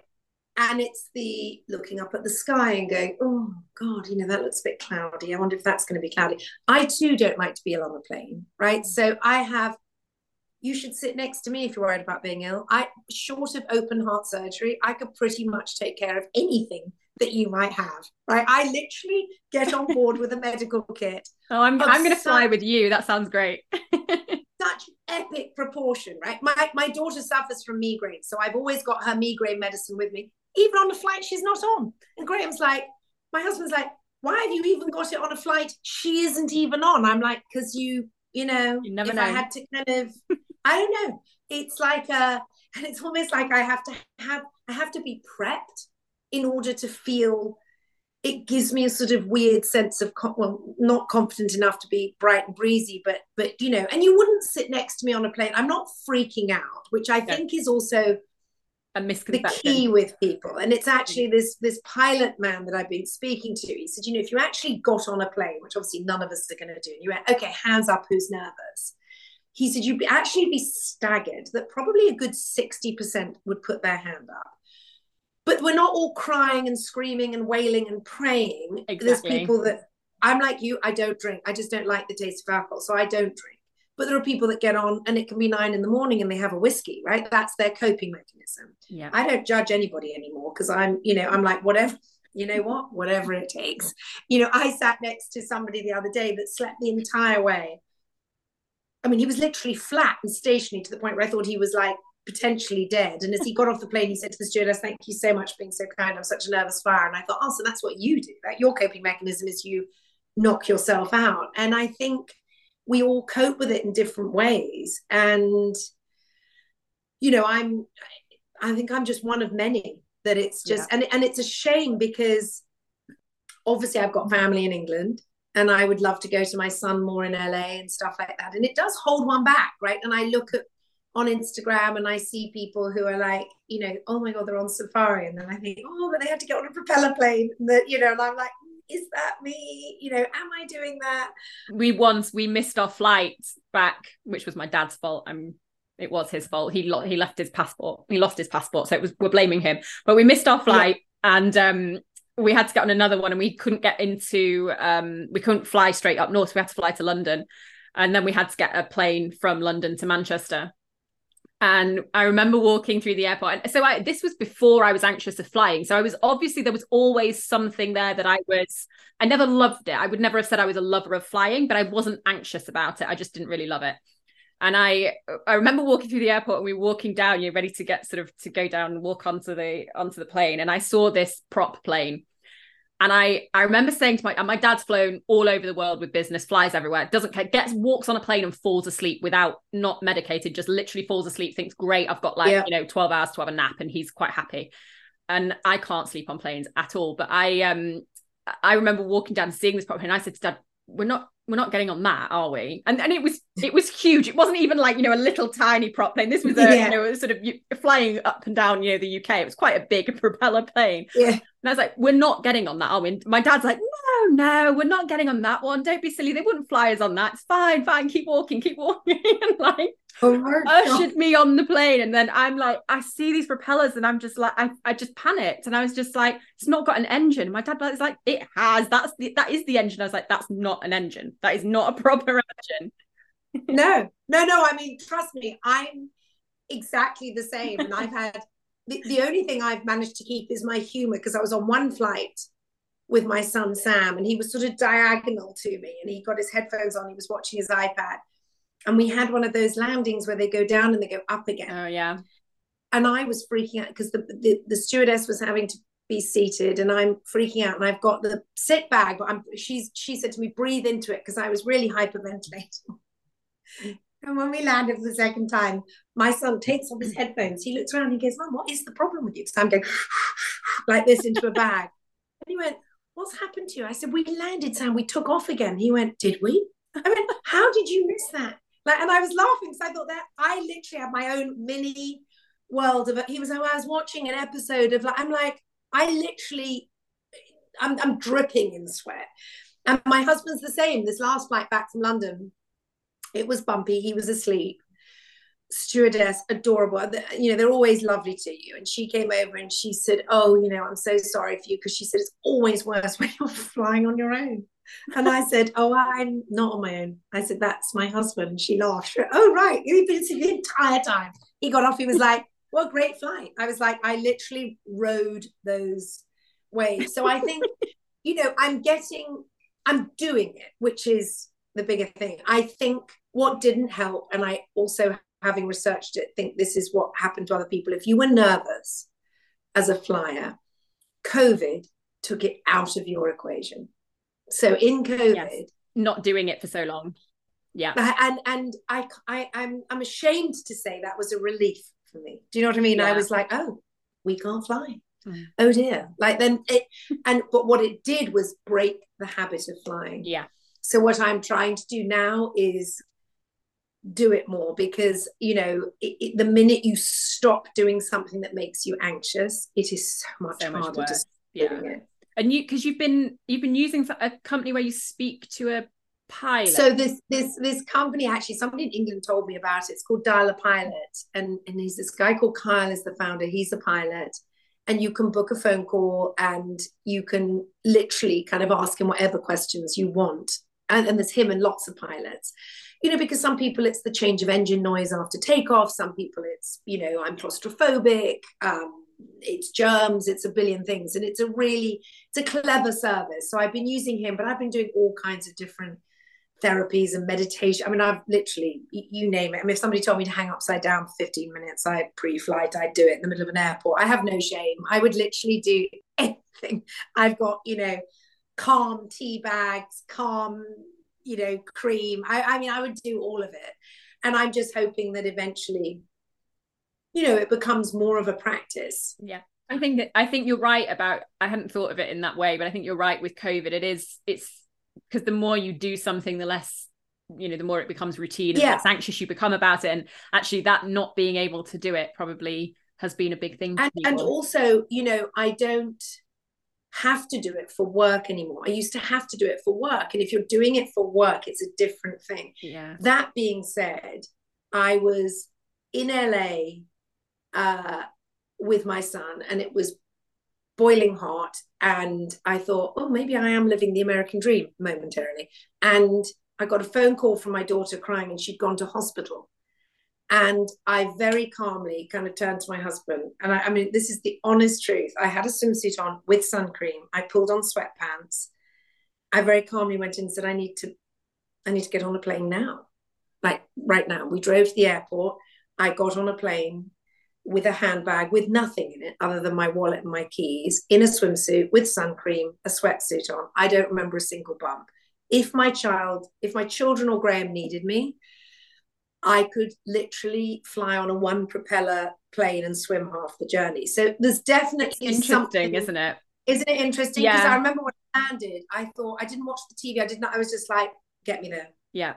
And it's the looking up at the sky and going, oh God, you know, that looks a bit cloudy. I wonder if that's going to be cloudy. I too don't like to be ill on a plane, right? Mm. So I have you should sit next to me if you're worried about being ill. I, short of open heart surgery, I could pretty much take care of anything that you might have. Right? I literally get on board with a [laughs] medical kit. Oh, I'm I'm going to fly with you. That sounds great. [laughs] epic proportion, right? My my daughter suffers from migraine, so I've always got her migraine medicine with me. Even on a flight, she's not on. And Graham's like, my husband's like, why have you even got it on a flight? She isn't even on. I'm like, because you, you know, you never if know. I had to kind of [laughs] I don't know. It's like a, and it's almost like I have to have, I have to be prepped in order to feel. It gives me a sort of weird sense of, well, not confident enough to be bright and breezy, but, but you know, and you wouldn't sit next to me on a plane. I'm not freaking out, which I think is also a misconception. The key with people, and it's actually this this pilot man that I've been speaking to. He said, you know, if you actually got on a plane, which obviously none of us are going to do, and you went, okay, hands up, who's nervous? he said you'd actually be staggered that probably a good 60% would put their hand up but we're not all crying and screaming and wailing and praying. Exactly. there's people that i'm like you i don't drink. I just don't like the taste of alcohol so i don't drink. But there are people that get on and it can be nine in the morning and they have a whiskey right? That's their coping mechanism. Yeah. I don't judge anybody anymore because i'm you know i'm like whatever you know what? Whatever it takes. You know i sat next to somebody the other day that slept the entire way. I mean, he was literally flat and stationary to the point where I thought he was like potentially dead. And as he got off the plane, he said to the stewardess, Thank you so much for being so kind. I'm such a nervous flyer. And I thought, Oh, so that's what you do. That your coping mechanism is you knock yourself out. And I think we all cope with it in different ways. And, you know, I'm, I think I'm just one of many that it's just, yeah. and, and it's a shame because obviously I've got family in England and I would love to go to my son more in LA and stuff like that. And it does hold one back, right? And I look at on Instagram and I see people who are like, you know, oh my god, they're on safari, and then I think, oh, but they had to get on a propeller plane, and that you know, and I'm like, is that me? You know, am I doing that? We once we missed our flight back, which was my dad's fault. I'm it was his fault. He lo- he left his passport. He lost his passport, so it was we're blaming him. But we missed our flight, yeah. and um, we had to get on another one and we couldn't get into um we couldn't fly straight up north we had to fly to london and then we had to get a plane from london to manchester and i remember walking through the airport and so I, this was before i was anxious of flying so i was obviously there was always something there that i was i never loved it i would never have said i was a lover of flying but i wasn't anxious about it i just didn't really love it and I I remember walking through the airport and we were walking down, you're ready to get sort of to go down and walk onto the onto the plane. And I saw this prop plane. And I I remember saying to my my dad's flown all over the world with business, flies everywhere, doesn't care, gets walks on a plane and falls asleep without not medicated, just literally falls asleep, thinks, great, I've got like, yeah. you know, 12 hours to have a nap, and he's quite happy. And I can't sleep on planes at all. But I um I remember walking down seeing this prop plane. And I said to dad, we're not we're not getting on that, are we? And and it was it was huge. It wasn't even like you know a little tiny prop plane. This was a yeah. you know sort of flying up and down near the UK. It was quite a big [laughs] propeller plane. Yeah. And I was like, we're not getting on that, are we? my dad's like, no, no, we're not getting on that one. Don't be silly. They wouldn't fly us on that. It's fine, fine. Keep walking, keep walking. [laughs] and like oh ushered me on the plane. And then I'm like, I see these propellers and I'm just like, I, I just panicked. And I was just like, it's not got an engine. My dad was like, it has. That's the that is the engine. I was like, that's not an engine. That is not a [laughs] proper engine. no, no, no. I mean, trust me, I'm exactly the same. And I've had the, the only thing I've managed to keep is my humor because I was on one flight with my son Sam and he was sort of diagonal to me and he got his headphones on, he was watching his iPad. And we had one of those landings where they go down and they go up again. Oh, yeah. And I was freaking out because the, the, the stewardess was having to be seated and I'm freaking out and I've got the sick bag, but I'm she's she said to me, breathe into it because I was really hyperventilating. [laughs] And when we landed for the second time, my son takes off his headphones. He looks around and he goes, "Mom, what is the problem with you? Because I'm going [laughs] like this into a bag. And he went, What's happened to you? I said, We landed, Sam. We took off again. He went, Did we? I went, How did you miss that? Like, and I was laughing because I thought that I literally had my own mini world of it. He was like, I was watching an episode of like, I'm like, I literally, I'm, I'm dripping in sweat. And my husband's the same. This last flight back from London, it was bumpy. He was asleep. Stewardess, adorable. You know, they're always lovely to you. And she came over and she said, Oh, you know, I'm so sorry for you. Because she said, It's always worse [laughs] when you're flying on your own. And I said, Oh, I'm not on my own. I said, That's my husband. She laughed. She went, oh, right. You've been to the entire time. He got off. He was like, Well, great flight. I was like, I literally rode those waves. So I think, [laughs] you know, I'm getting, I'm doing it, which is the bigger thing. I think what didn't help, and I also, having researched it, think this is what happened to other people. If you were nervous as a flyer, COVID took it out of your equation. So in COVID, yes. not doing it for so long. Yeah. And and I I I'm I'm ashamed to say that was a relief for me. Do you know what I mean? Yeah. I was like, oh, we can't fly. Mm. Oh dear. Like then it and but what it did was break the habit of flying. Yeah. So what I'm trying to do now is do it more because you know it, it, the minute you stop doing something that makes you anxious it is so much so harder much to yeah. it and you because you've been you've been using a company where you speak to a pilot. So this this this company actually somebody in england told me about it. It's called dial a pilot. And and he's this guy called kyle is the founder. He's a pilot. And you can book a phone call and you can literally kind of ask him whatever questions you want. And, and there's him and lots of pilots. You know because some people it's the change of engine noise after takeoff. Some people it's you know i'm claustrophobic. Um, it's germs it's a billion things and it's a really it's a clever service. So i've been using him but i've been doing all kinds of different therapies and meditation. I mean i've literally you name it. I mean if somebody told me to hang upside down for 15 minutes i pre-flight i'd do it in the middle of an airport. I have no shame. I would literally do [laughs] anything. I've got you know calm tea bags calm you know cream. I, I mean i would do all of it. And i'm just hoping that eventually you know it becomes more of a practice yeah i think that i think you're right about i hadn't thought of it in that way but i think you're right with covid it is it's because the more you do something the less you know the more it becomes routine and yeah. less anxious you become about it and actually that not being able to do it probably has been a big thing and, and also you know i don't have to do it for work anymore. I used to have to do it for work. And if you're doing it for work, it's a different thing. Yeah. That being said, I was in LA uh, with my son and it was boiling hot. And I thought, oh, maybe I am living the American dream momentarily. And I got a phone call from my daughter crying and she'd gone to hospital. And I very calmly kind of turned to my husband. And I, I, mean, this is the honest truth. I had a swimsuit on with sun cream. I pulled on sweatpants. I very calmly went in and said, I need to, I need to get on a plane now. Like right now. We drove to the airport. I got on a plane with a handbag with nothing in it other than my wallet and my keys, in a swimsuit with sun cream, a sweatsuit on. I don't remember a single bump. If my child, if my children or Graham needed me, I could literally fly on a one propeller plane and swim half the journey. So there's definitely it's interesting, isn't it? Isn't it interesting? Because yeah. I remember when I landed, I thought I didn't watch the TV. I did not. I was just like, get me there. Yeah.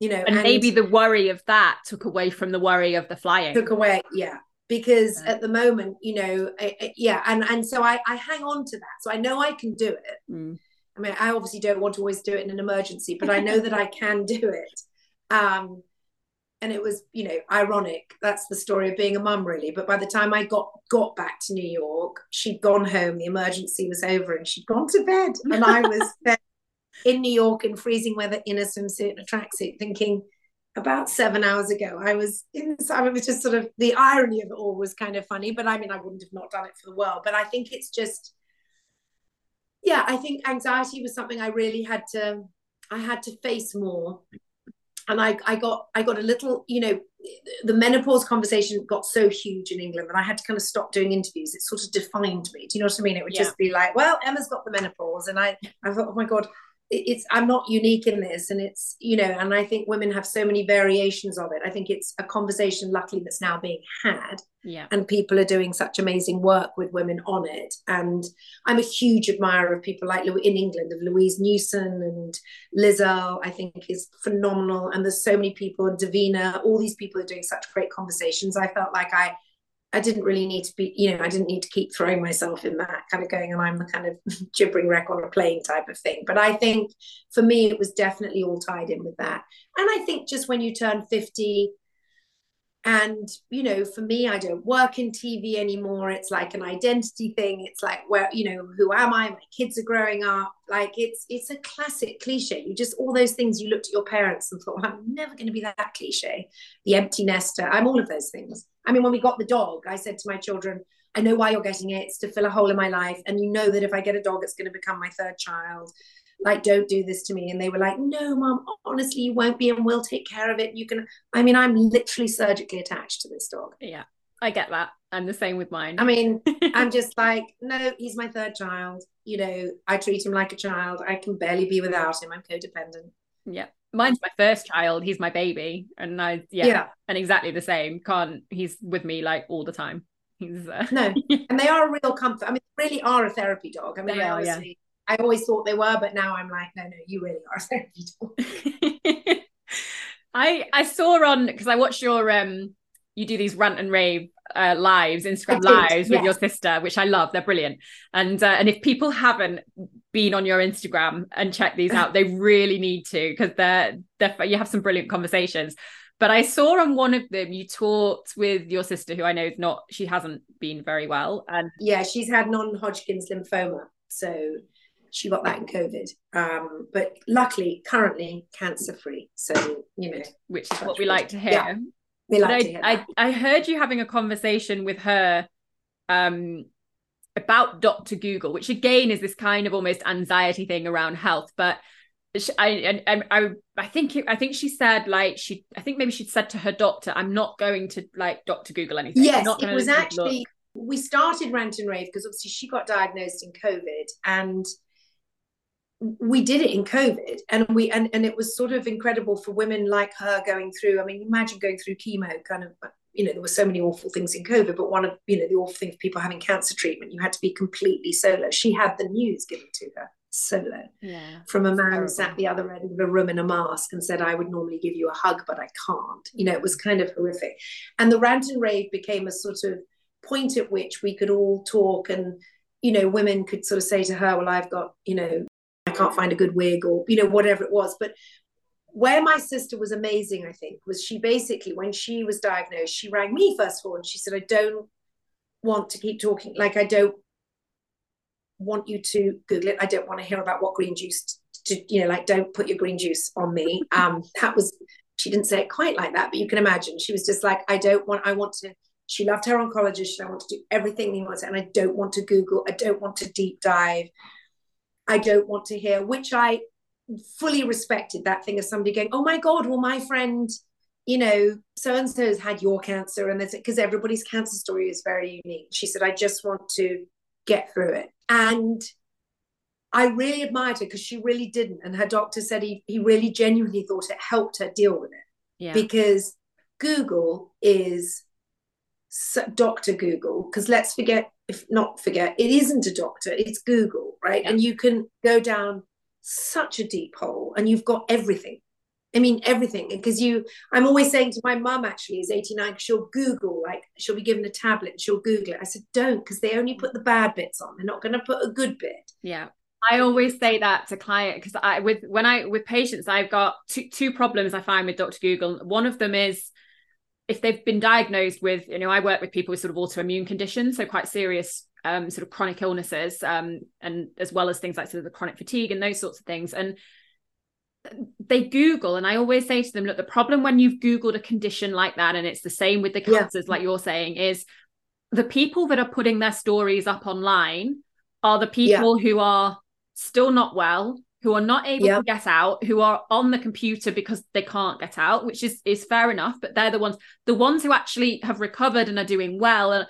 You know, and, and maybe the worry of that took away from the worry of the flying. Took away, yeah. Because yeah. at the moment, you know, I, I, yeah, and and so I I hang on to that. So I know I can do it. Mm. I mean, I obviously don't want to always do it in an emergency, but I know [laughs] that I can do it. Um, and it was you know ironic that's the story of being a mum really but by the time i got got back to new york she'd gone home the emergency was over and she'd gone to bed and i was [laughs] in new york in freezing weather in a swimsuit and a tracksuit thinking about seven hours ago i was in so it was just sort of the irony of it all was kind of funny but i mean i wouldn't have not done it for the world but i think it's just yeah i think anxiety was something i really had to i had to face more and I, I got I got a little, you know, the menopause conversation got so huge in England that I had to kind of stop doing interviews. It sort of defined me. Do you know what I mean? It would yeah. just be like, well, Emma's got the menopause, and I I thought, oh my god, it's i'm not unique in this and it's you know and i think women have so many variations of it. I think it's a conversation luckily that's now being had yeah. and people are doing such amazing work with women on it. And i'm a huge admirer of people like in england of louise newson and Liz Earle i think is phenomenal. And there's so many people and davina all these people are doing such great conversations. I felt like i I didn't really need to be, you know, I didn't need to keep throwing myself in that kind of going, and I'm the kind of [laughs] gibbering wreck on a plane type of thing. But I think for me, it was definitely all tied in with that. And I think just when you turn 50, and you know for me i don't work in tv anymore. It's like an identity thing. It's like where you know who am i? My kids are growing up. Like it's it's a classic cliche. You just all those things you looked at your parents and thought i'm never going to be that cliche. The empty nester. I'm all of those things i mean when we got the dog i said to my children i know why you're getting it. It's to fill a hole in my life. And you know that if i get a dog it's going to become my third child. Like don't do this to me. And they were like no mom honestly you won't be and we'll take care of it. You can i mean i'm literally surgically attached to this dog. Yeah i get that. I'm the same with mine. I mean [laughs] i'm just like no he's my third child. You know i treat him like a child. I can barely be without him. I'm codependent. Yeah mine's my first child he's my baby and i yeah, yeah. and exactly the same can't he's with me like all the time. He's uh... no [laughs] and they are a real comfort i mean really are a therapy dog. I mean they obviously yeah. I always thought they were, but now I'm like, no, no, you really are a therapy dog. [laughs] I I saw on because I watched your um you do these rant and rave uh, lives, Instagram lives with yes. your sister, which I love. They're brilliant. And uh, and if people haven't been on your Instagram and checked these out, they really need to because they're, they're you have some brilliant conversations. But I saw on one of them you talked with your sister, who I know is not she hasn't been very well, and yeah, she's had non-Hodgkin's lymphoma, so she got that in COVID. Um, but luckily, currently cancer free. So, you know, which is what we like to hear. Yeah, like I, to hear I, I heard you having a conversation with her um, about Dr. Google, which again is this kind of almost anxiety thing around health. But I, I, I, I think, I think she said like she, I think maybe she'd said to her doctor, "I'm not going to like Dr. Google anything." Yes, it was actually. Look. We started rant and rave because obviously she got diagnosed in COVID, and we did it in covid and we and, and it was sort of incredible for women like her going through i mean imagine going through chemo kind of you know there were so many awful things in covid but one of you know the awful thing things people having cancer treatment you had to be completely solo. She had the news given to her solo yeah, from a man who sat the other end of the room in a mask and said i would normally give you a hug but i can't. You know it was kind of horrific. And the rant and rave became a sort of point at which we could all talk and you know women could sort of say to her well i've got you know can't find a good wig or you know whatever it was. But where my sister was amazing i think was she basically when she was diagnosed she rang me first of all and she said i don't want to keep talking like i don't want you to google it. I don't want to hear about what green juice to you know like don't put your green juice on me. [laughs] Um that was she didn't say it quite like that but you can imagine. She was just like i don't want i want to she loved her oncologist i want to do everything he wants and i don't want to google i don't want to deep dive I don't want to hear, which I fully respected that thing of somebody going, oh my God, well, my friend, you know, so and so has had your cancer. And there's because everybody's cancer story is very unique. She said, I just want to get through it. And I really admired her because she really didn't. And her doctor said he, he really genuinely thought it helped her deal with it. Yeah. Because Google is Dr. Google, because let's forget, if not forget, it isn't a doctor, it's Google, right? Yeah. And you can go down such a deep hole and you've got everything. I mean, everything. Because you, I'm always saying to my mum, actually, is 89, she'll Google, like, she'll be given a tablet she'll Google it. I said, don't, because they only put the bad bits on. They're not going to put a good bit. Yeah. I always say that to client because I with when I with patients I've got two two problems I find with Dr. Google. One of them is if they've been diagnosed with, you know, I work with people with sort of autoimmune conditions, so quite serious um, sort of chronic illnesses, um, and as well as things like sort of the chronic fatigue and those sorts of things. And they Google, and I always say to them, look, the problem when you've Googled a condition like that, and it's the same with the cancers, yeah. like you're saying, is the people that are putting their stories up online are the people yeah. who are still not well, who are not able yep. to get out, who are on the computer because they can't get out, which is is fair enough. But they're the ones, the ones who actually have recovered and are doing well, and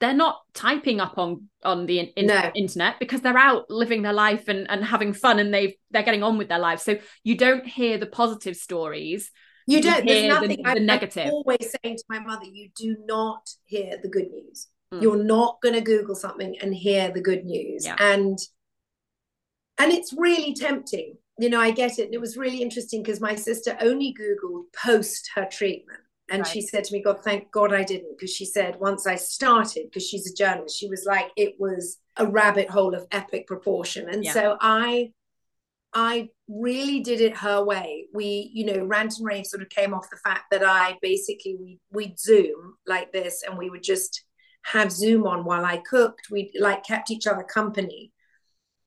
they're not typing up on on the in, no. internet because they're out living their life and and having fun, and they they're getting on with their lives. So you don't hear the positive stories. You don't. There's nothing. The, the negative. I'm always saying to my mother, you do not hear the good news. Mm. You're not going to Google something and hear the good news. Yeah. And and it's really tempting you know i get it and it was really interesting because my sister only googled post her treatment And right. she said to me, God, thank God I didn't. Because she said, once I started, because she's a journalist, she was like, it was a rabbit hole of epic proportion. And yeah. so I, I really did it her way. We, you know, rant and rave sort of came off the fact that I basically we we'd Zoom like this, and we would just have Zoom on while I cooked. We like kept each other company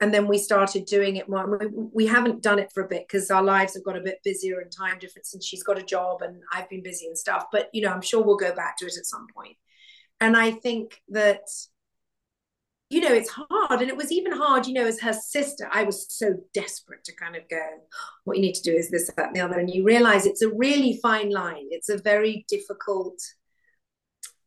and then we started doing it more. We, we haven't done it for a bit because our lives have got a bit busier and time difference, and she's got a job, and I've been busy and stuff. But you know, I'm sure we'll go back to it at some point. And I think that you know it's hard, and it was even hard. You know, as her sister, I was so desperate to kind of go, what you need to do is this, that, and the other, and you realize it's a really fine line. It's a very difficult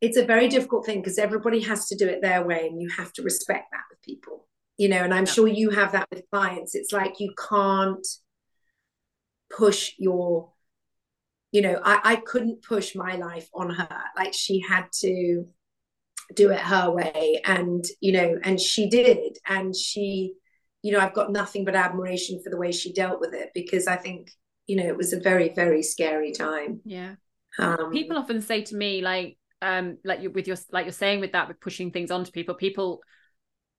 it's a very difficult thing because everybody has to do it their way and you have to respect that with people you know and i'm yeah. sure you have that with clients. It's like you can't push your you know I, I couldn't push my life on her. Like she had to do it her way. And you know and she did. And she you know i've got nothing but admiration for the way she dealt with it because i think you know it was a very very scary time. Yeah. Um, people often say to me like um like you with your like you're saying with that with pushing things onto people people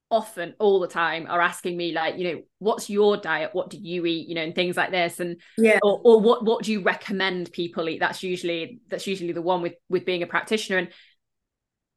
often all the time are asking me like you know what's your diet? What do you eat? You know and things like this and yeah. or, or what what do you recommend people eat? That's usually that's usually the one with with being a practitioner. And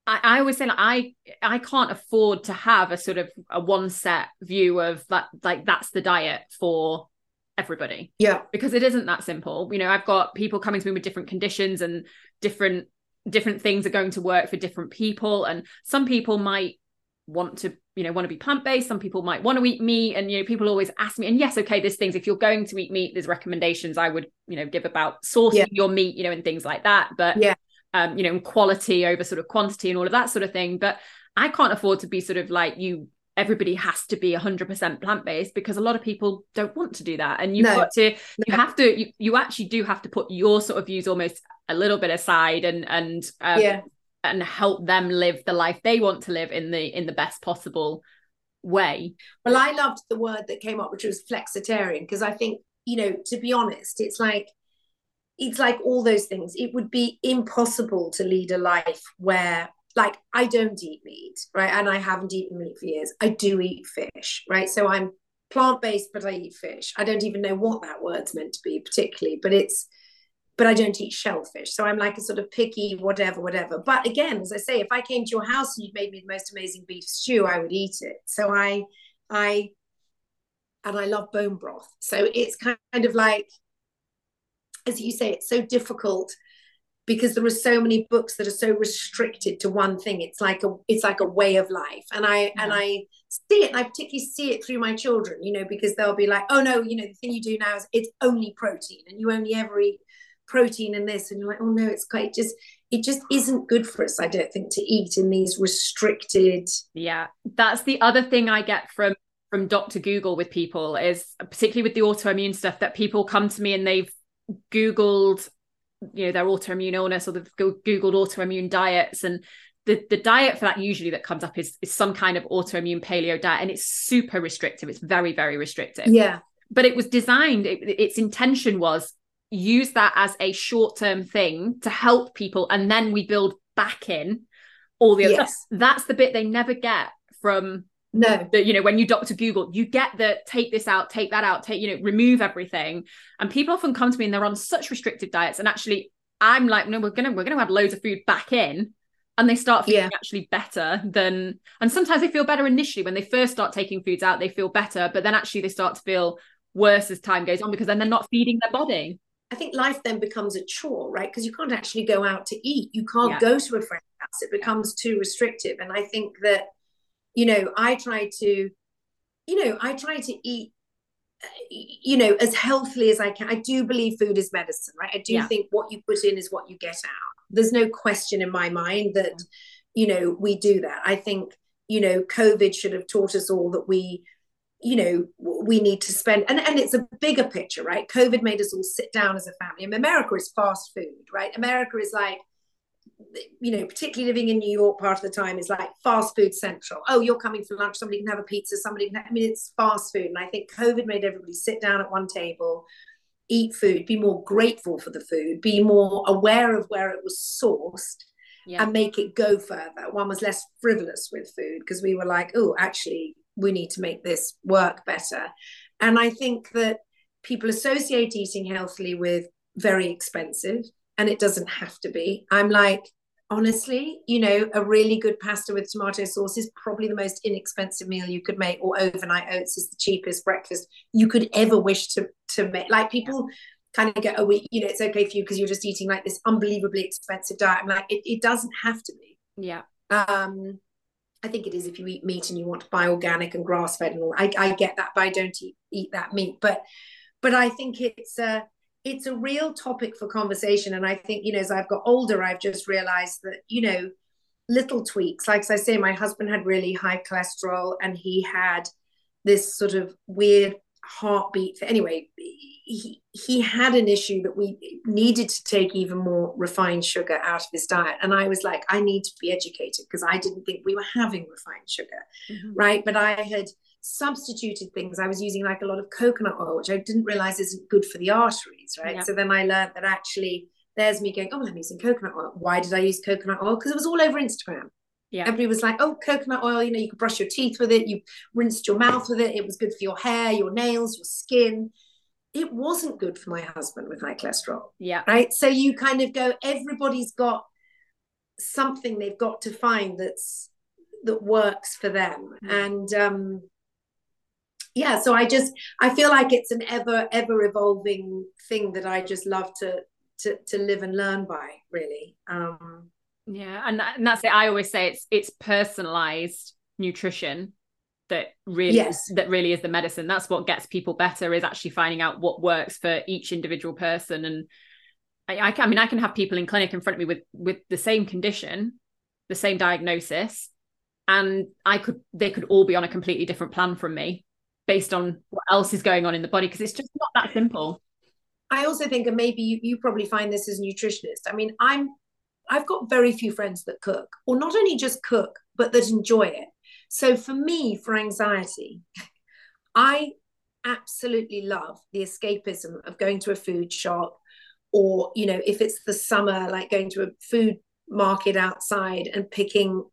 I, I always say like I I can't afford to have a sort of a one set view of that like that's the diet for everybody. Yeah. Because it isn't that simple. You know I've got people coming to me with different conditions and different different things are going to work for different people. And some people might want to you know want to be plant-based some people might want to eat meat and you know people always ask me and yes okay there's things if you're going to eat meat there's recommendations i would you know give about sourcing yeah. your meat you know and things like that but yeah um you know quality over sort of quantity and all of that sort of thing but i can't afford to be sort of like you everybody has to be 100% plant-based because a lot of people don't want to do that and you've no. got to you have to you, you actually do have to put your sort of views almost a little bit aside and and um, yeah and help them live the life they want to live in the in the best possible way. Well i loved the word that came up which was flexitarian because i think you know to be honest it's like it's like all those things. It would be impossible to lead a life where like i don't eat meat right? And i haven't eaten meat for years. I do eat fish right? So i'm plant-based but i eat fish. I don't even know what that word's meant to be particularly but it's but I don't eat shellfish. So I'm like a sort of picky, whatever, whatever. But again, as I say, if I came to your house and you'd made me the most amazing beef stew, I would eat it. So I, I, and I love bone broth. So it's kind of like, as you say, it's so difficult because there are so many books that are so restricted to one thing. It's like a, it's like a way of life. And I, and I see it, and I particularly see it through my children, you know, because they'll be like, oh no, you know, the thing you do now is it's only protein and you only ever eat protein in this and you're like oh no it's quite just it just isn't good for us i don't think to eat in these restricted yeah that's the other thing i get from from dr google with people is particularly with the autoimmune stuff that people come to me and they've googled you know their autoimmune illness or they've googled autoimmune diets and the, the diet for that usually that comes up is, is some kind of autoimmune paleo diet and it's super restrictive. It's very very restrictive. Yeah. But it was designed it, its intention was use that as a short term thing to help people and then we build back in all the other yes. stuff. That's the bit they never get from no the, you know when you doctor google you get the take this out take that out take you know remove everything and people often come to me and they're on such restrictive diets and actually i'm like no we're gonna we're gonna add loads of food back in and they start feeling yeah. actually better than and sometimes they feel better initially when they first start taking foods out they feel better but then actually they start to feel worse as time goes on because then they're not feeding their body I think life then becomes a chore, right? Because you can't actually go out to eat. You can't yeah. go to a friend's house. It becomes too restrictive. And I think that, you know, I try to, you know, I try to eat, eh, you know, as healthily as I can. I do believe food is medicine, right? I do yeah. think what you put in is what you get out. There's no question in my mind that, mm. you know, we do that. I think, you know, COVID should have taught us all that we you know we need to spend and, and it's a bigger picture right? Covid made us all sit down as a family. And america is fast food right? America is like you know particularly living in new york part of the time is like fast food central. Oh you're coming for lunch somebody can have a pizza somebody can have, i mean it's fast food. And i think covid made everybody sit down at one table eat food, be more grateful for the food, be more aware of where it was sourced, yeah. and make it go further. One was less frivolous with food because we were like, oh, actually, we need to make this work better. And I think that people associate eating healthily with very expensive, and it doesn't have to be. I'm like, honestly, you know, a really good pasta with tomato sauce is probably the most inexpensive meal you could make, or overnight oats is the cheapest breakfast you could ever wish to to make. Like people kind of get, oh, we, you know, it's okay for you because you're just eating like this unbelievably expensive diet. I'm like, it, it doesn't have to be. Yeah. Um, I think it is if you eat meat and you want to buy organic and grass fed and all. I, I get that, but I don't eat, eat that meat. But but I think it's a it's a real topic for conversation. And I think, you know, as I've got older, I've just realized that, you know, little tweaks. Like as I say, my husband had really high cholesterol and he had this sort of weird heartbeat. Anyway, he, he had an issue that we needed to take even more refined sugar out of his diet. And I was like, I need to be educated because I didn't think we were having refined sugar. Mm-hmm. Right. But I had substituted things. I was using like a lot of coconut oil, which I didn't realize isn't good for the arteries, right? Yeah. So then I learned that actually there's me going, oh, I'm using coconut oil. Why did I use coconut oil? Because it was all over Instagram. Yeah. Everybody was like, oh, coconut oil, you know, you could brush your teeth with it, you rinsed your mouth with it, it was good for your hair, your nails, your skin. It wasn't good for my husband with high cholesterol. Yeah. Right. So you kind of go, everybody's got something they've got to find that's that works for them. Mm-hmm. And um yeah so i just i feel like it's an ever ever evolving thing that i just love to to to live and learn by really um yeah and, that, and that's it. I always say it's it's personalized nutrition that really yes. that really is the medicine. That's what gets people better is actually finding out what works for each individual person. And I, I, I mean i can have people in clinic in front of me with with the same condition the same diagnosis and i could they could all be on a completely different plan from me based on what else is going on in the body because it's just not that simple. I also think and maybe you, you probably find this as a nutritionist i mean i'm i've got very few friends that cook or not only just cook but that enjoy it so for me for anxiety [laughs] i absolutely love the escapism of going to a food shop or you know if it's the summer like going to a food market outside and picking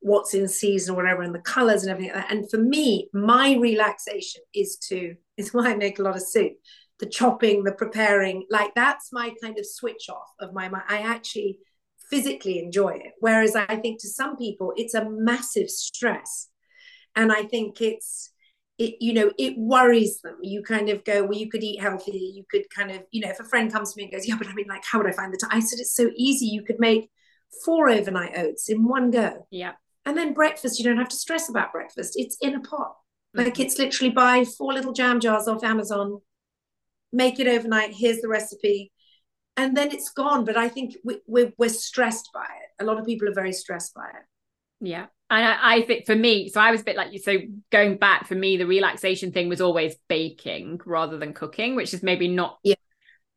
what's in season or whatever and the colors and everything like that. and for me my relaxation is to [laughs] is why i make a lot of soup the chopping the preparing like that's my kind of switch off of my mind i actually physically enjoy it whereas i think to some people it's a massive stress and i think it's it you know it worries them you kind of go well you could eat healthy you could kind of you know if a friend comes to me and goes yeah but i mean like how would i find the time i said it's so easy you could make four overnight oats in one go yeah and then breakfast, you don't have to stress about breakfast. It's in a pot. Mm-hmm. Like it's literally buy four little jam jars off Amazon, make it overnight. Here's the recipe. And then it's gone. But I think we, we're, we're stressed by it. A lot of people are very stressed by it. Yeah. And I, I, think for me, so I was a bit like you. So going back for me, the relaxation thing was always baking rather than cooking, which is maybe not yeah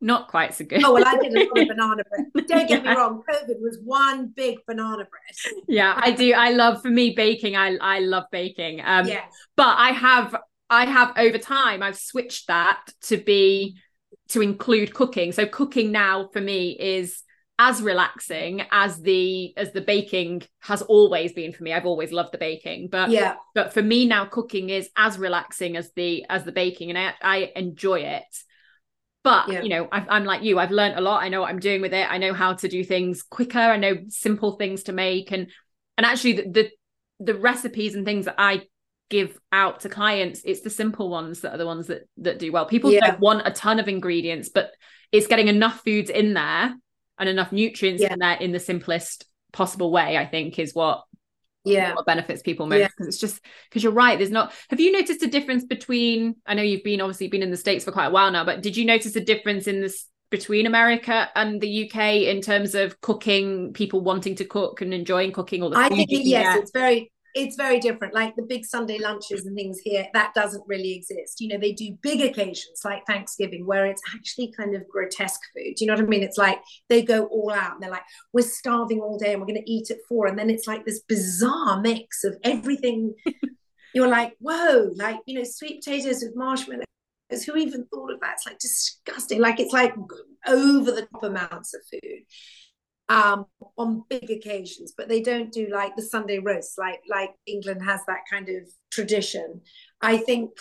not quite so good. Oh well, I did a lot of banana bread. [laughs] Don't get yeah. me wrong, COVID was one big banana bread. Yeah, I do. I love for me baking. I I love baking. Um, yeah. But I have I have over time I've switched that to be to include cooking. So cooking now for me is as relaxing as the as the baking has always been for me. I've always loved the baking but yeah. but for me now cooking is as relaxing as the as the baking and i i enjoy it. But yeah. you know i am like you i've learned a lot. I know what i'm doing with it. I know how to do things quicker. I know simple things to make. And and actually the the, the recipes and things that i give out to clients it's the simple ones that are the ones that that do well people yeah. don't want a ton of ingredients but it's getting enough foods in there and enough nutrients yeah. in there in the simplest possible way i think is what yeah what benefits people most because yeah. it's just because you're right there's not have you noticed a difference between i know you've been obviously been in the states for quite a while now but did you notice a difference in this between america and the uk in terms of cooking people wanting to cook and enjoying cooking all the i think yes it's very it's very different. Like the big Sunday lunches and things here, that doesn't really exist. You know, they do big occasions like Thanksgiving where it's actually kind of grotesque food. Do you know what I mean? It's like they go all out and they're like, we're starving all day and we're going to eat at four. And then it's like this bizarre mix of everything. [laughs] You're like, whoa, like, you know, sweet potatoes with marshmallows who even thought of that? It's like disgusting. Like it's like over the top amounts of food um, on big occasions, but they don't do like the Sunday roast, like like England has that kind of tradition. I think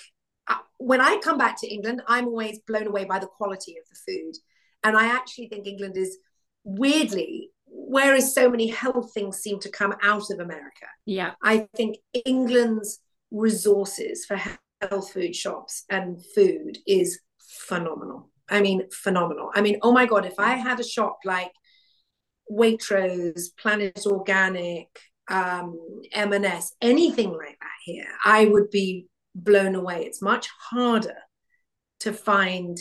uh, when I come back to England, I'm always blown away by the quality of the food, and I actually think England is weirdly, whereas so many health things seem to come out of America. Yeah, I think England's resources for health food shops and food is phenomenal. I mean, phenomenal. I mean, oh my god, if I had a shop like Waitrose, Planet Organic, um, M&S, anything like that here, I would be blown away. It's much harder to find.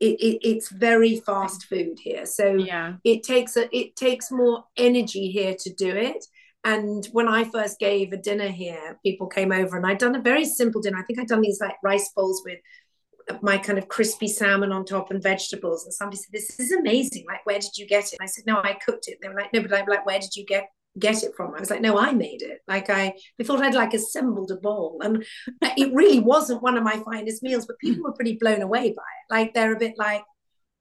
It, it, it's very fast food here, so yeah. it takes a it takes more energy here to do it. And when I first gave a dinner here, people came over and I'd done a very simple dinner. I think I'd done these like rice bowls with my kind of crispy salmon on top and vegetables. And somebody said, This is amazing. Like, where did you get it? And I said, No, I cooked it. And they were like, No, but I'm like, where did you get get it from? I was like, No, I made it. Like I they thought I'd like assembled a bowl. And [laughs] it really wasn't one of my finest meals, but people were pretty blown away by it. Like they're a bit like,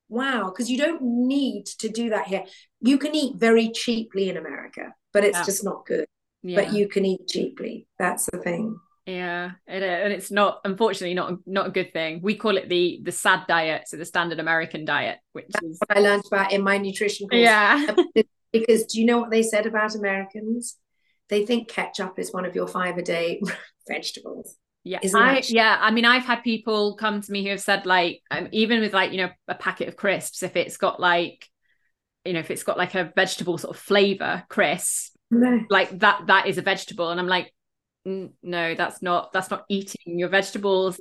wow, because you don't need to do that here. You can eat very cheaply in America, but it's yeah. just not good. Yeah. But you can eat cheaply. That's the thing. Yeah, it, and it's not unfortunately not not a good thing. We call it the the sad diet, so the standard American diet, which That's is what I learned about in my nutrition course. Yeah, [laughs] because do you know what they said about Americans? They think ketchup is one of your five a day [laughs] vegetables. Yeah, I, yeah. I mean, I've had people come to me who have said like, um, even with like you know a packet of crisps, if it's got like, you know, if it's got like a vegetable sort of flavor crisp, no. like that that is a vegetable, and I'm like, Mm, no that's not that's not eating your vegetables.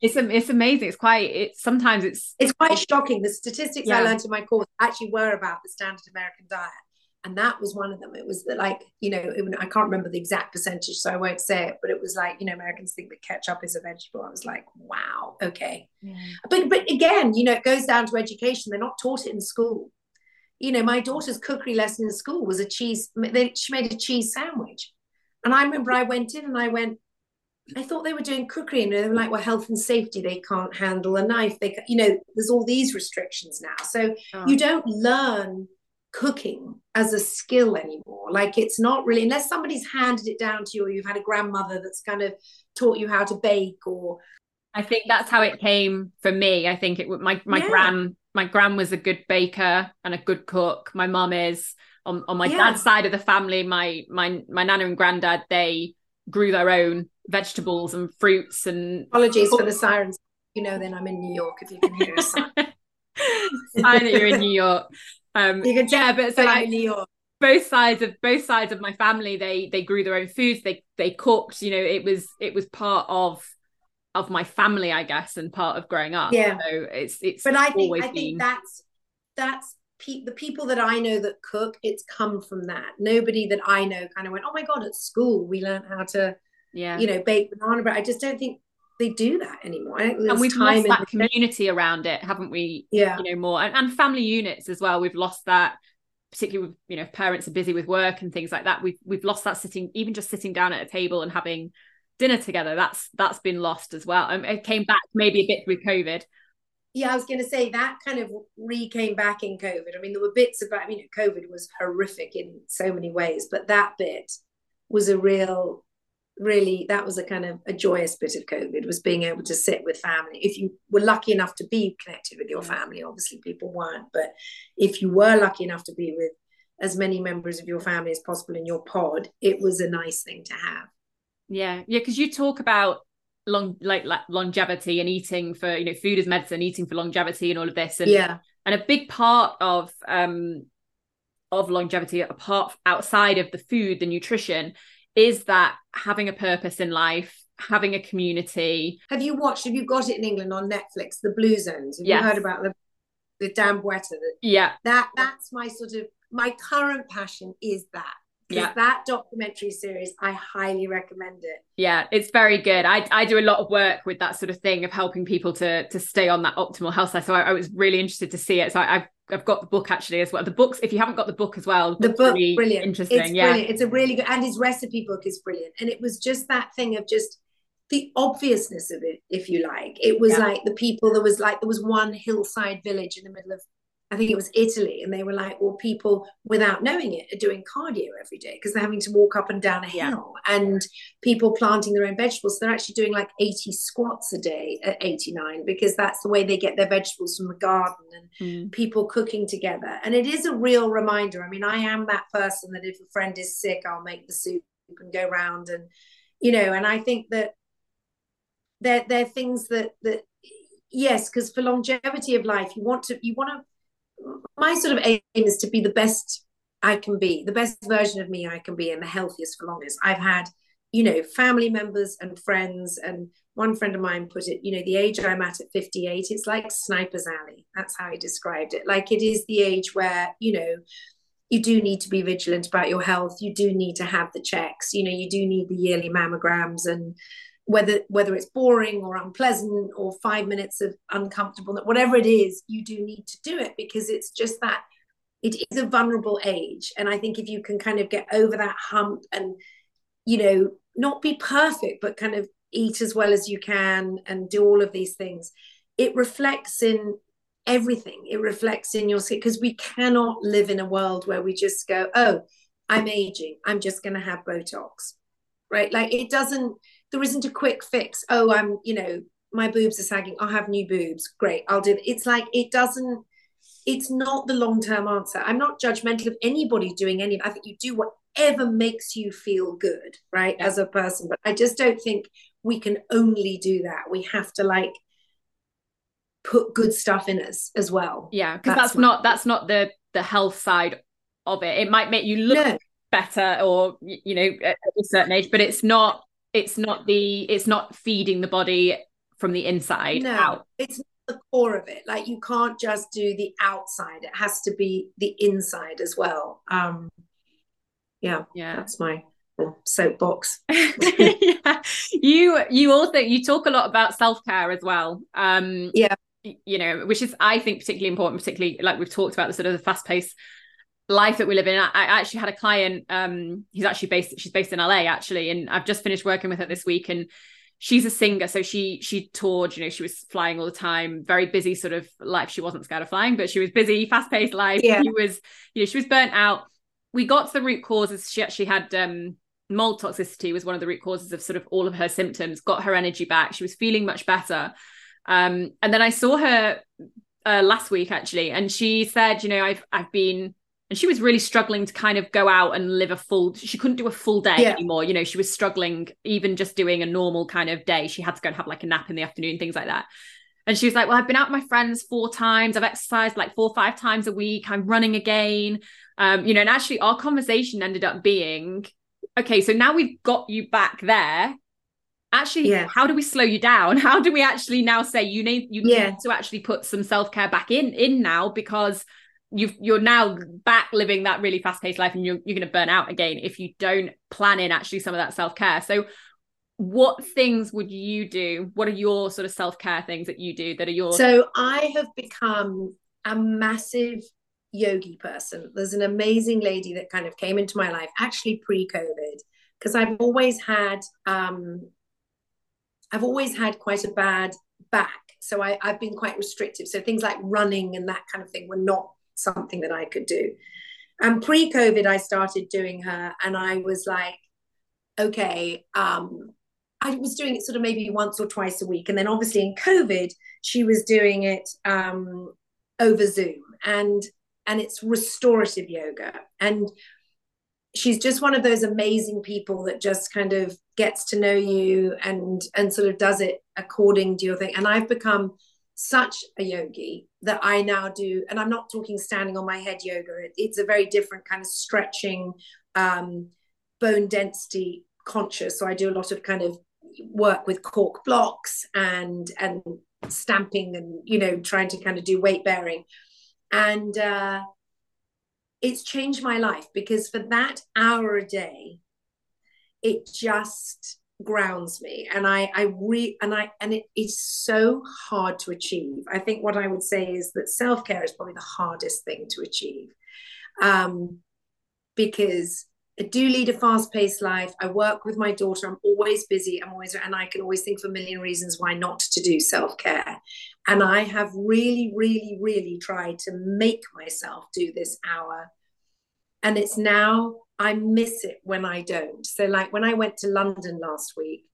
It's it's amazing. It's quite it's sometimes it's it's quite shocking. The statistics yeah. i learned in my course actually were about the standard american diet. And that was one of them. It was that like you know it, i can't remember the exact percentage so i won't say it but it was like you know americans think that ketchup is a vegetable. I was like wow okay. Yeah. but but again you know it goes down to education. They're not taught it in school. You know my daughter's cookery lesson in school was a cheese they, she made a cheese sandwich and I remember I went in and I went, I thought they were doing cookery and they were like, well, health and safety, they can't handle a knife. They, you know, there's all these restrictions now. So oh. you don't learn cooking as a skill anymore. Like it's not really, unless somebody's handed it down to you or you've had a grandmother that's kind of taught you how to bake or. I think that's how it came for me. I think it my my yeah. gran my gran was a good baker and a good cook. My mum is on, on my yeah. dad's side of the family, my my my nana and granddad, they grew their own vegetables and fruits and apologies for the sirens. You know, then I'm in New York if you can hear a sign. [laughs] sign that you're in New York. Um you can yeah, but so like, in New York. Both sides of both sides of my family, they they grew their own foods, they they cooked, you know, it was it was part of of my family, I guess, and part of growing up. Yeah. So it's it's but I think I been... think that's that's pe- the people that I know that cook, it's come from that. Nobody that I know kind of went, oh my god, at school we learned how to, yeah, you know, bake banana bread. I just don't think they do that anymore. and we've lost that community around it, haven't we? Yeah, you know, more and, and family units as well. We've lost that particularly with you know parents are busy with work and things like that we've we've lost that sitting even just sitting down at a table and having dinner together that's that's been lost as well um, it came back maybe a bit with covid yeah, I was going to say that kind of re came back in COVID. I mean, there were bits about, I mean, COVID was horrific in so many ways, but that bit was a real, really, that was a kind of a joyous bit of COVID was being able to sit with family. If you were lucky enough to be connected with your mm. family, obviously people weren't, but if you were lucky enough to be with as many members of your family as possible in your pod, it was a nice thing to have. Yeah. Yeah. Cause you talk about long like, like longevity and eating for you know food is medicine eating for longevity and all of this. And yeah. and a big part of um of longevity apart outside of the food the nutrition is that having a purpose in life having a community. Have you watched have you got it in england on netflix the blue zones? Have yes. you heard about the the Dan Buettner that, yeah. That that's my sort of my current passion is that yeah. that documentary series i highly recommend it yeah it's very good I, I do a lot of work with that sort of thing of helping people to to stay on that optimal health side so I, I was really interested to see it so I, have I've got the book actually as well. The books, if you haven't got the book as well, the book, really brilliant, interesting. It's yeah, brilliant. It's a really good, and his recipe book is brilliant. And it was just that thing of just the obviousness of it, if you like. It was yeah. like the people, there was like, there was one hillside village in the middle of, I think it was Italy. And they were like, well, people without knowing it are doing cardio every day because they're having to walk up and down a hill yeah. and people planting their own vegetables. They're actually doing like 80 squats a day at 89 because that's the way they get their vegetables from the garden and mm. people cooking together. And it is a real reminder. I mean, I am that person that if a friend is sick, I'll make the soup and go around and, you know, and I think that they're they're things that that yes because for longevity of life you want to you want to my sort of aim is to be the best i can be the best version of me i can be and the healthiest for longest. I've had you know family members and friends and one friend of mine put it you know the age i'm at at 58 it's like sniper's alley. That's how he described it. Like it is the age where you know you do need to be vigilant about your health. You do need to have the checks. You know you do need the yearly mammograms and whether whether it's boring or unpleasant or five minutes of uncomfortable whatever it is you do need to do it because it's just that it is a vulnerable age. And i think if you can kind of get over that hump and you know not be perfect but kind of eat as well as you can and do all of these things it reflects in everything. It reflects in your skin because we cannot live in a world where we just go oh i'm aging. I'm just going to have botox. Right? Like it doesn't there isn't a quick fix. Oh, I'm, you know, my boobs are sagging. I'll have new boobs. Great. I'll do it. It's like, it doesn't, it's not the long term answer. I'm not judgmental of anybody doing any. I think you do whatever makes you feel good, right, yeah. as a person. But I just don't think we can only do that. We have to like put good stuff in us as well. Yeah, because that's, that's not that's not the the health side of it. It might make you look no. better or you know at a certain age, but it's not it's not the it's not feeding the body from the inside no, out. it's the core of it. Like you can't just do the outside. It has to be the inside as well. Um yeah yeah. that's my soapbox. Yeah. [laughs] [laughs] you you also you talk a lot about self-care as well. Um yeah. you know which is i think particularly important particularly like we've talked about the sort of the fast pace life that we live in. I, I, actually had a client, um, he's actually based, she's based in LA actually, and I've just finished working with her this week and she's a singer. So she she toured, you know, she was flying all the time, very busy sort of life. She wasn't scared of flying, but she was busy, fast-paced life. Yeah. She was, you know, she was burnt out. We got to the root causes. She actually had um mold toxicity was one of the root causes of sort of all of her symptoms, got her energy back. She was feeling much better. Um, and then I saw her uh, last week actually, and she said, you know, I've I've been and she was really struggling to kind of go out and live a full she couldn't do a full day yeah. anymore. You know she was struggling even just doing a normal kind of day. She had to go and have like a nap in the afternoon things like that. And she was like well i've been out with my friends four times. I've exercised like four or five times a week. I'm running again. Um you know and actually our conversation ended up being okay so now we've got you back there. Actually yeah. how do we slow you down? [laughs] How do we actually now say you need you yeah. need to actually put some self-care back in in now because you you're now back living that really fast-paced life and you're, you're going to burn out again if you don't plan in actually some of that self-care. So what things would you do? What are your sort of self-care things that you do that are your so i have become a massive yogi person. There's an amazing lady that kind of came into my life actually pre-covid because i've always had um i've always had quite a bad back. So I, i've been quite restrictive. So things like running and that kind of thing were not something that I could do. And pre COVID, I started doing her, and I was like, okay, um, I was doing it sort of maybe once or twice a week. And then obviously in COVID, she was doing it um, over Zoom and and it's restorative yoga. And she's just one of those amazing people that just kind of gets to know you and and sort of does it according to your thing. And I've become such a yogi that I now do, and I'm not talking standing on my head yoga. It, it's a very different kind of stretching, um, bone density conscious. So I do a lot of kind of work with cork blocks and and stamping and you know trying to kind of do weight bearing, and uh, it's changed my life because for that hour a day, it just grounds me and i i re and i and it is so hard to achieve i think what i would say is that self-care is probably the hardest thing to achieve um because I do lead a fast-paced life. I work with my daughter. I'm always busy. I'm always, and I can always think of a million reasons why not to do self-care. And I have really, really, really tried to make myself do this hour. And it's now I miss it when I don't. So, like when I went to London last week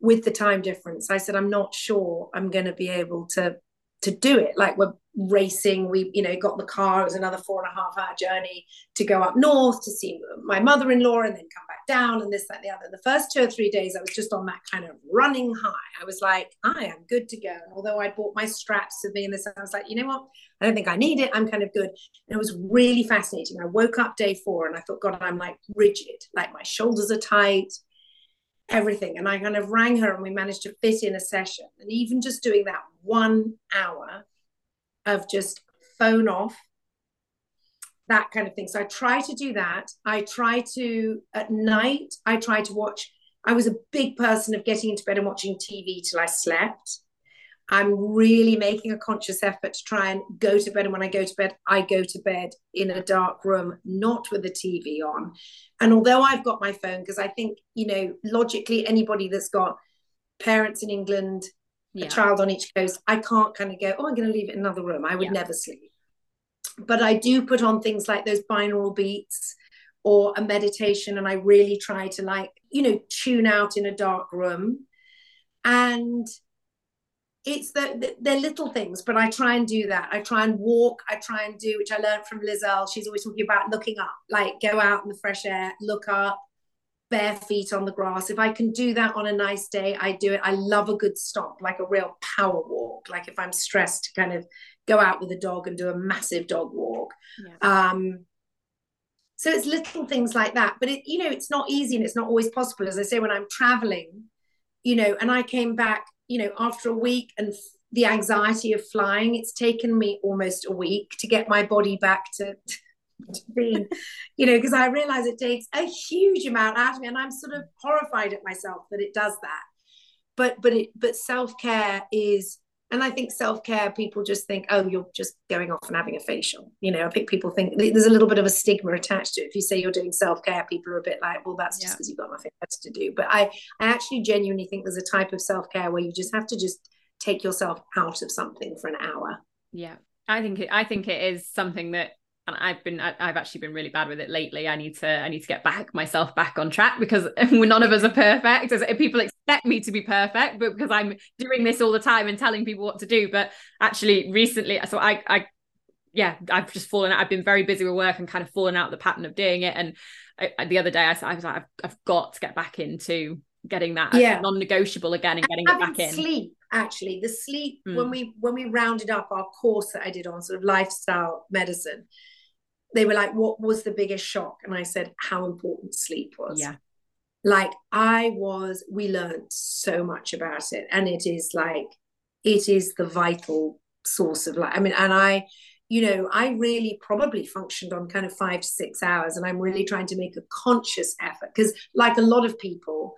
with the time difference, I said, I'm not sure I'm going to be able to to do it. Like we're racing. We, you know, got the car. It was another four and a half hour journey to go up north to see my mother in law and then come back down and this, that, and the other. The first two or three days, I was just on that kind of running high. I was like, I am good to go. And although I bought my straps with me and this, I was like, you know what? I don't think I need it. I'm kind of good. And it was really fascinating. I woke up day four and I thought, God, I'm like rigid, like my shoulders are tight everything. And I kind of rang her and we managed to fit in a session. And even just doing that one hour of just phone off, that kind of thing. So I try to do that. I try to, at night, I try to watch. I was a big person of getting into bed and watching TV till I slept. I'm really making a conscious effort to try and go to bed. And when I go to bed, I go to bed in a dark room, not with the TV on. And although I've got my phone, because I think, you know, logically, anybody that's got parents in England, yeah. a child on each coast, I can't kind of go, oh, I'm going to leave it in another room. I would yeah. never sleep. But I do put on things like those binaural beats or a meditation, and I really try to, like, you know, tune out in a dark room. And it's the, the they're little things, but I try and do that. I try and walk. I try and do, which I learned from Lizelle. She's always talking about looking up, like go out in the fresh air, look up, bare feet on the grass. If I can do that on a nice day, I do it. I love a good stop, like a real power walk. Like if I'm stressed, to kind of go out with a dog and do a massive dog walk. Yeah. Um, so it's little things like that, but it, you know, it's not easy and it's not always possible. As I say, when I'm traveling, you know, and I came back you know, after a week and the anxiety of flying, it's taken me almost a week to get my body back to, [laughs] to being, you know, because I realize it takes a huge amount out of me, and I'm sort of horrified at myself that it does that. But but it but self care is and I think self care, people just think, oh, you're just going off and having a facial. You know, I think people think there's a little bit of a stigma attached to it. If you say you're doing self care, people are a bit like, well, that's just because you've got nothing else to do. But I, I actually genuinely think there's a type of self care where you just have to just take yourself out of something for an hour. Yeah, I think it, I think it is something that and I've been I've actually been really bad with it lately. I need to I need to get back myself back on track because [laughs] none of us are perfect. As people expect me to be perfect, but because I'm doing this all the time and telling people what to do. But actually, recently, so I I yeah, I've just fallen out. I've been very busy with work and kind of fallen out the pattern of doing it. And I, the other day, I, I was like, I've, I've got to get back into getting that yeah. non-negotiable again and, and getting it back in. Sleep actually, the sleep mm. when we when we rounded up our course that I did on sort of lifestyle medicine they were like, What was the biggest shock? And I said, How important sleep was. Yeah. Like I was, we learned so much about it. And it is like, it is the vital source of life. I mean, and I, you know, I really probably functioned on kind of five to six hours. And I'm really trying to make a conscious effort because, like a lot of people,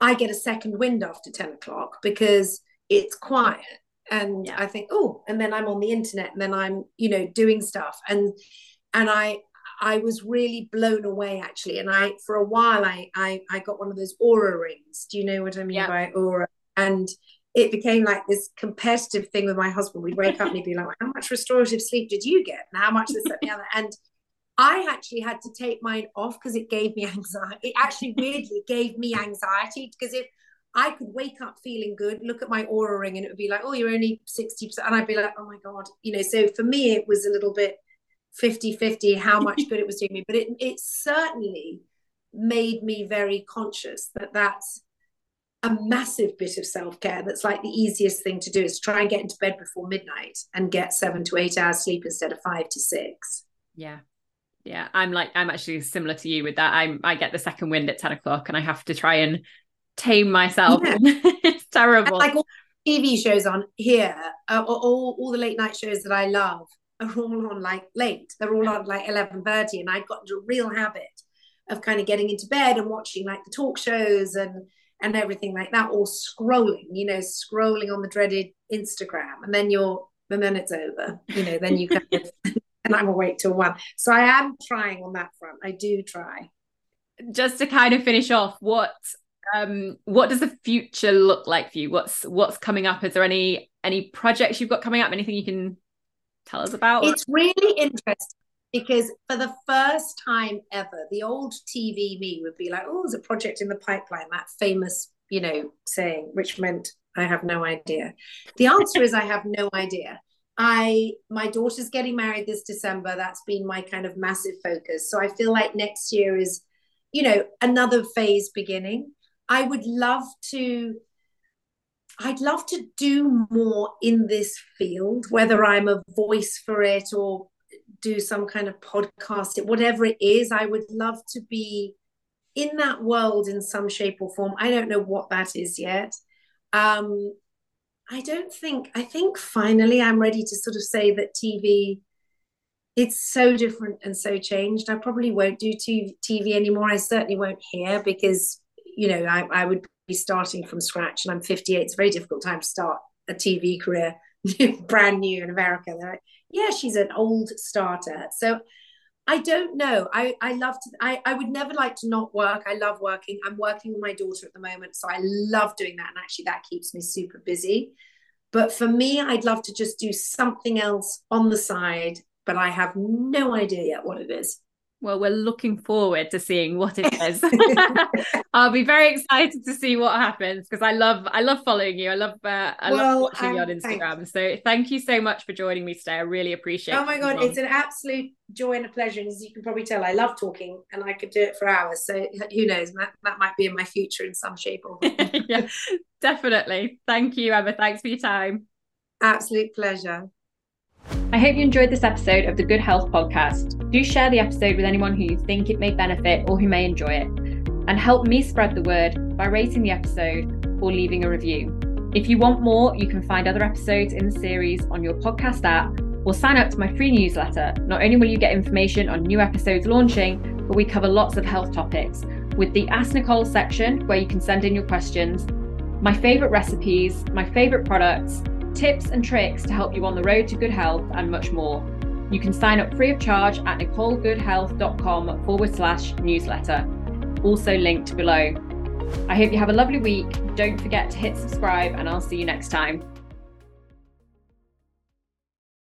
I get a second wind after 10 o'clock because it's quiet. And yeah. I think, oh, and then I'm on the internet and then I'm, you know, doing stuff. And and I I was really blown away actually. And I for a while I I, I got one of those Oura rings. Do you know what I mean yeah. by Oura? And it became like this competitive thing with my husband. We'd wake up and he'd be like, How much restorative sleep did you get? And how much this, that, the other? And I actually had to take mine off because it gave me [laughs] anxiety. It actually weirdly gave me anxiety because if I could wake up feeling good, look at my Oura ring, and it would be like, oh, you're only 60%. And I'd be like, oh my God. You know, so for me, it was a little bit 50 50 how [laughs] much good it was doing me but it, it certainly made me very conscious that that's a massive bit of self-care that's like the easiest thing to do is try and get into bed before midnight and get seven to eight hours sleep instead of five to six yeah yeah i'm like i'm actually similar to you with that i'm i get the second wind at 10 o'clock and i have to try and tame myself yeah. [laughs] it's terrible and like all tv shows on here uh, all, all the late night shows that i love are all on like late. They're all on like 11.30 and I'd got into a real habit of kind of getting into bed and watching like the talk shows and and everything like that or scrolling, you know, scrolling on the dreaded Instagram and then you're and then it's over, you know, then you kind of [laughs] and I'm awake till one. So I am trying on that front. I do try. just to kind of finish off, what um what does the future look like for you? What's what's coming up? Is there any any projects you've got coming up? Anything you can tell us about? It's really interesting because for the first time ever, the old TV me would be like, "Oh, there's a project in the pipeline." That famous, you know, saying, which meant I have no idea. The answer is I have no idea. I my daughter's getting married this December. That's been my kind of massive focus. So I feel like next year is, you know, another phase beginning. I would love to I'd love to do more in this field, whether I'm a voice for it or do some kind of podcast, whatever it is, I would love to be in that world in some shape or form. I don't know what that is yet. Um, I don't think, I think finally I'm ready to sort of say that TV, it's so different and so changed. I probably won't do TV anymore. I certainly won't here because, you know, I, I would be starting from scratch and I'm 58. It's a very difficult time to start a TV career [laughs] brand new in America. They're like, yeah, she's an old starter. So I don't know. I, I love to, I, I would never like to not work. I love working. I'm working with my daughter at the moment. So I love doing that. And actually, that keeps me super busy. But for me, I'd love to just do something else on the side, but I have no idea yet what it is. Well, we're looking forward to seeing what it [laughs] is. [laughs] I'll be very excited to see what happens because I love I love following you. I love uh, I well, love watching um, you on Instagram. Thanks. So thank you so much for joining me today. I really appreciate. Oh my god, it's an absolute joy and a pleasure. And as you can probably tell, I love talking, and I could do it for hours. So who knows? That that might be in my future in some shape or form. [laughs] yeah, definitely. Thank you, Emma. Thanks for your time. Absolute pleasure. I hope you enjoyed this episode of the Good Health Podcast. Do share the episode with anyone who you think it may benefit or who may enjoy it. And help me spread the word by rating the episode or leaving a review. If you want more, you can find other episodes in the series on your podcast app or sign up to my free newsletter. Not only will you get information on new episodes launching, but we cover lots of health topics with the Ask Nicole section where you can send in your questions, my favourite recipes, my favourite products, tips and tricks to help you on the road to good health, and much more. You can sign up free of charge at nicolegoodhealth.com forward slash newsletter, also linked below. I hope you have a lovely week. Don't forget to hit subscribe, and I'll see you next time.